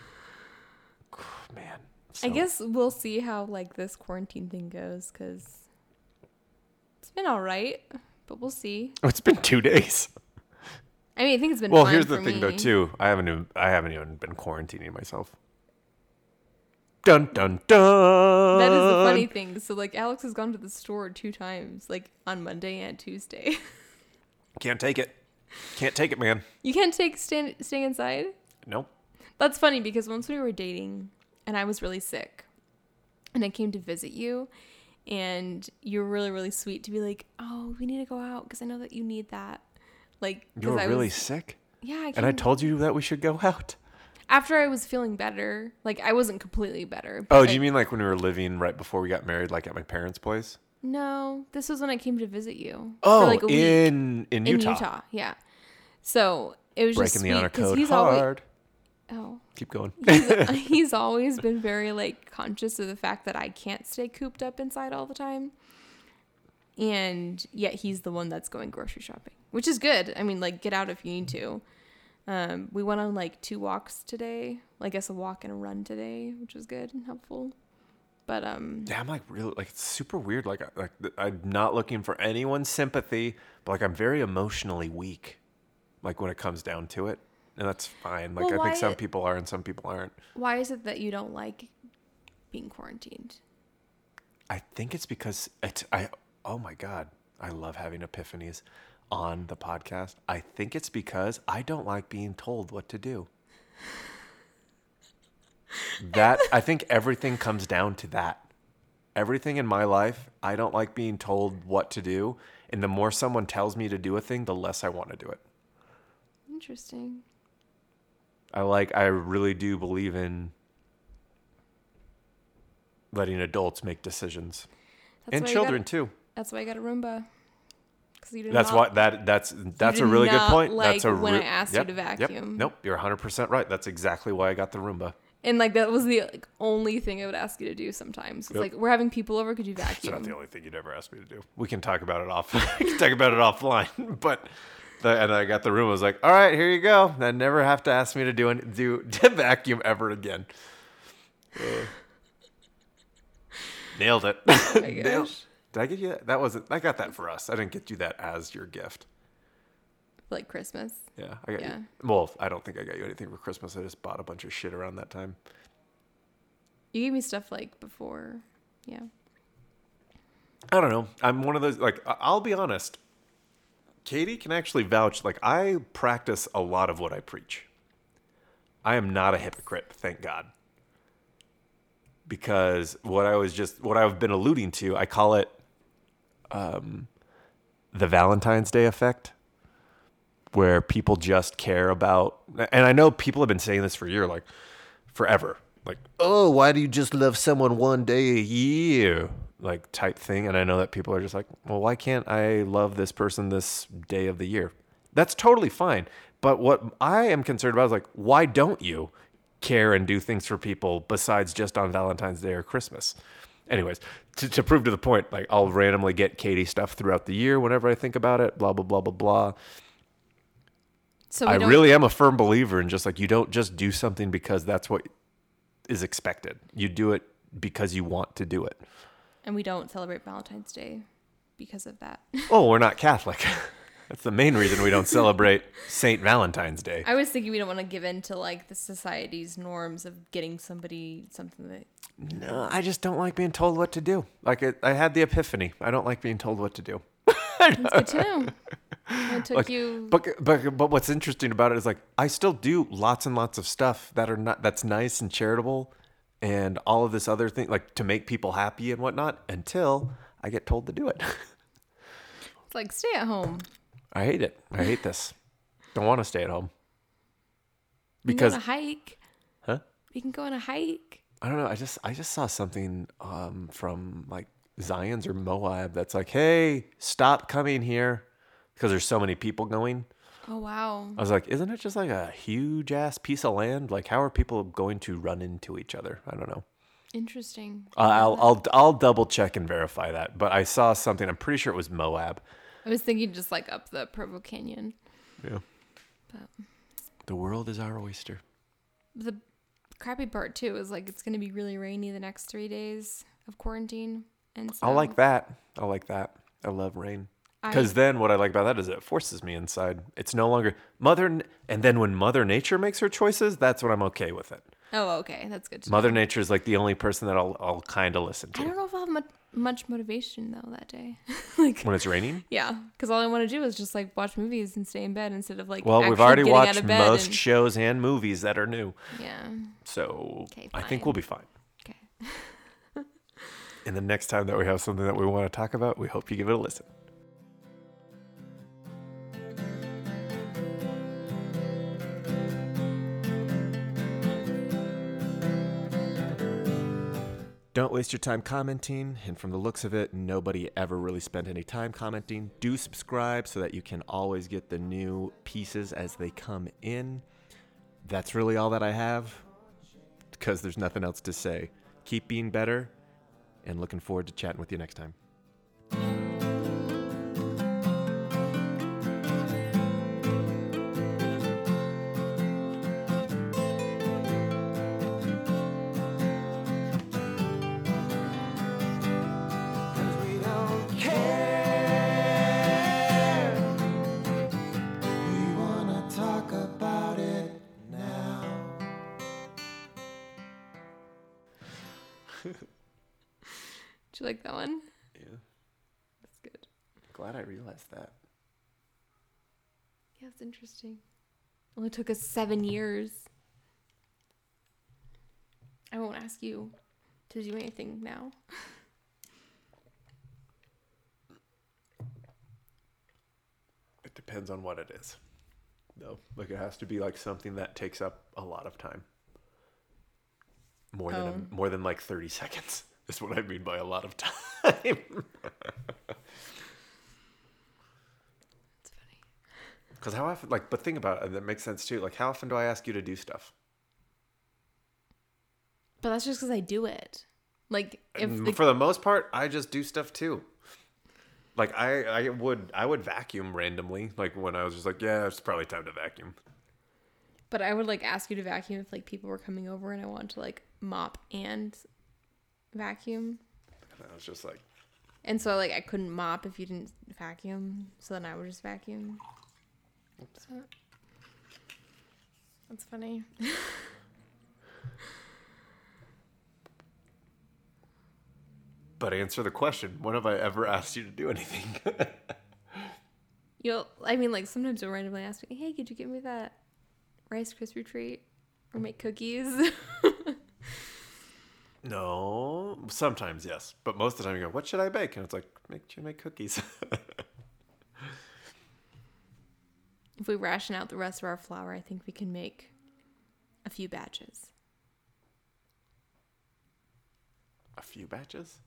Man. I guess we'll see how like this quarantine thing goes because it's been all right, but we'll see. Oh, it's been two days. I mean, I think it's been. Well, here's the for thing though too. I haven't even I haven't even been quarantining myself. Dun dun dun. That is the funny thing. So like, Alex has gone to the store two times, like on Monday and Tuesday. Can't take it. Can't take it, man. you can't take stand, staying inside. Nope. That's funny because once we were dating, and I was really sick, and I came to visit you, and you were really really sweet to be like, "Oh, we need to go out because I know that you need that." Like, You were I really was, sick, yeah. I and I told you that we should go out. after I was feeling better, like I wasn't completely better. Oh, do you mean like when we were living right before we got married, like at my parents' place? No, this was when I came to visit you. Oh, for like a week in in in Utah. Utah. Yeah. So it was Breaking just the sweet honor 'cause code he's hard. always oh Keep going. he's, he's always been very like conscious of the fact that I can't stay cooped up inside all the time. And yet he's the one that's going grocery shopping, which is good. I mean, like get out if you need to. Um, we went on like two walks today. I guess a walk and a run today, which was good and helpful. But um, Yeah, I'm like really like it's super weird. Like like I'm not looking for anyone's sympathy, but like I'm very emotionally weak. Like when it comes down to it, and that's fine. Like Well, I think some people are and some people aren't. why is it that you don't like being quarantined? I think it's because it's I oh my god, I love having epiphanies on the podcast. I think it's because I don't like being told what to do. That I think everything comes down to that. Everything in my life, I don't like being told what to do, and the more someone tells me to do a thing, the less I want to do it. Interesting. I like I really do believe in letting adults make decisions That's and children got, too. That's why I got a Roomba. you That's not- why that that's that's a really good point. like that's a when re- I asked you yep, to yep. vacuum. Nope, you're 100% right. That's exactly why I got the Roomba. And like that was the like, only thing I would ask you to do sometimes. It's Yep. like we're having people over, could you It's vacuum? not the only thing you'd ever ask me to do. We can talk about it off. we can talk about it offline. But the, and I got the room. I was like, all right, here you go. Then never have to ask me to do any, do to vacuum ever again. Uh, nailed it. Oh Nailed- gosh. Did I get you that? That wasn't. I got that for us. I didn't get you that as your gift. Like Christmas. Yeah, I got Yeah. you. Well, I don't think I got you anything for Christmas. I just bought a bunch of shit around that time. You gave me stuff like before. Yeah. I don't know. I'm one of those like I'll be honest. Katie can actually vouch like I practice a lot of what I preach. I am not a hypocrite, thank God. Because what I was just what I've been alluding to, I call it um the Valentine's Day effect where people just care about and I know people have been saying this for a year like forever. Like, oh, why do you just love someone one day a year? Like type thing. And I know that people are just like, well, why can't I love this person this day of the year? That's totally fine. But what I am concerned about is like, why don't you care and do things for people besides just on Valentine's Day or Christmas? Anyways, to, to prove to the point, like I'll randomly get Katie stuff throughout the year whenever I think about it, blah, blah, blah, blah, blah. So I really am a firm believer in just like you don't just do something because that's what is expected. You do it because you want to do it. and we don't celebrate Valentine's Day because of that. Oh, we're not Catholic. that's the main reason we don't celebrate Saint Valentine's Day. I was thinking we don't want to give in to like the society's norms of getting somebody something that No, I just don't like being told what to do. Like it, I had the epiphany. I don't like being told what to do. it's good to know. It took Like, you But but but what's interesting about it is like I still do lots and lots of stuff that are not that's nice and charitable, and all of this other thing like to make people happy and whatnot until I get told to do it. it's like stay at home. I hate it. I hate this. Don't want to stay at home We can because go on a hike. huh? We can go on a hike. I don't know. I just I just saw something um, from like Zion's or Moab that's like, hey, stop coming here because there's so many people going. Oh wow. I was like, isn't it just like a huge ass piece of land? Like, how are people going to run into each other? I don't know. Interesting. Uh, I'll I'll I'll double check and verify that. But I saw something. I'm pretty sure it was Moab. I was thinking just like up the Provo Canyon. Yeah. But The world is our oyster. the crappy part too is like it's gonna be really rainy the next three days of quarantine. And so I like that. I like that. I love rain. Because then what I like about that is it forces me inside. It's no longer mother, and then when Mother Nature makes her choices, that's when I'm okay with it. Oh, okay, that's good. To Mother. Nature is like the only person that I'll I'll kind of listen to. I don't know if I'll have much, much motivation though that day. like, when it's raining. yeah, because all I want to do is just like watch movies and stay in bed instead of like. Well, we've already watched most and- shows and movies that are new, yeah. so Okay, I think we'll be fine. Okay. And the next time that we have something that we want to talk about, we hope you give it a listen. Don't waste your time commenting, and from the looks of it, nobody ever really spent any time commenting. Do subscribe so that you can always get the new pieces as they come in. That's really all that I have, because there's nothing else to say. Keep being better, and looking forward to chatting with you next time. Interesting. Only took us seven years. I won't ask you to do anything now. It depends on what it is. No, like it has to be like something that takes up a lot of time. More than Oh. a, more than like thirty seconds. is what I mean by a lot of time. It's funny. Because how often, like, but think about it, that makes sense too. Like, how often do I ask you to do stuff? But that's just because I do it. Like if the, for the most part, I just do stuff too. Like I, I would, I would vacuum randomly. Like when I was just like, yeah, it's probably time to vacuum. but I would like ask you to vacuum if like people were coming over and I wanted to like mop and vacuum. And I was just like, And so like I couldn't mop if you didn't vacuum. So then I would just vacuum. So, that's funny. but answer the question. When have I ever asked you to do anything? You'll I mean like sometimes you'll randomly ask me, Hey, could you give me that Rice Krispie treat? Or make cookies? no, sometimes yes, but most of the time you go, what should I bake? And it's like, make you make cookies. if we ration out the rest of our flour, I think we can make a few batches. A few batches.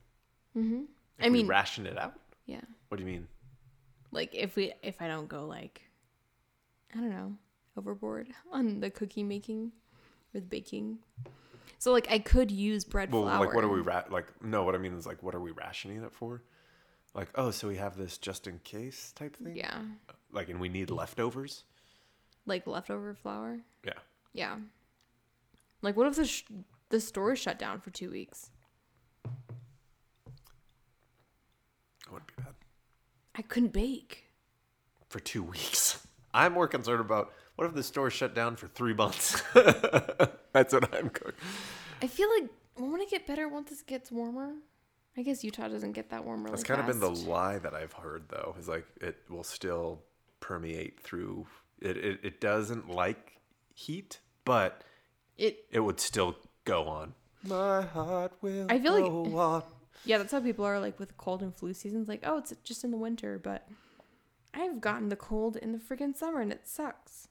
Mm-hmm. If I we mean, ration it out. yeah. What do you mean? Like if we if I don't go like I don't know, overboard on the cookie making with baking. So like I could use bread Well, flour. like, what are we ra- like? No, what I mean is like, what are we rationing it for? Like, oh, so we have this just in case type thing. Yeah. Like, and we need leftovers. Like leftover flour? Yeah. Yeah. Like what if the sh- the store is shut down for 2 weeks? It wouldn't be bad I couldn't bake. for two weeks. I'm more concerned about what if the store shut down for three months. That's what I'm going. I feel like won't it get better once it gets warmer? I guess Utah doesn't get that warm really That's kind of been the lie that I've heard, though, is like it will still permeate through. It it, it doesn't like heat, but it it would still go on. My heart will I feel like- go on. Yeah, that's how people are like with cold and flu seasons. Like, oh, it's just in the winter, but I've gotten the cold in the friggin' summer and it sucks.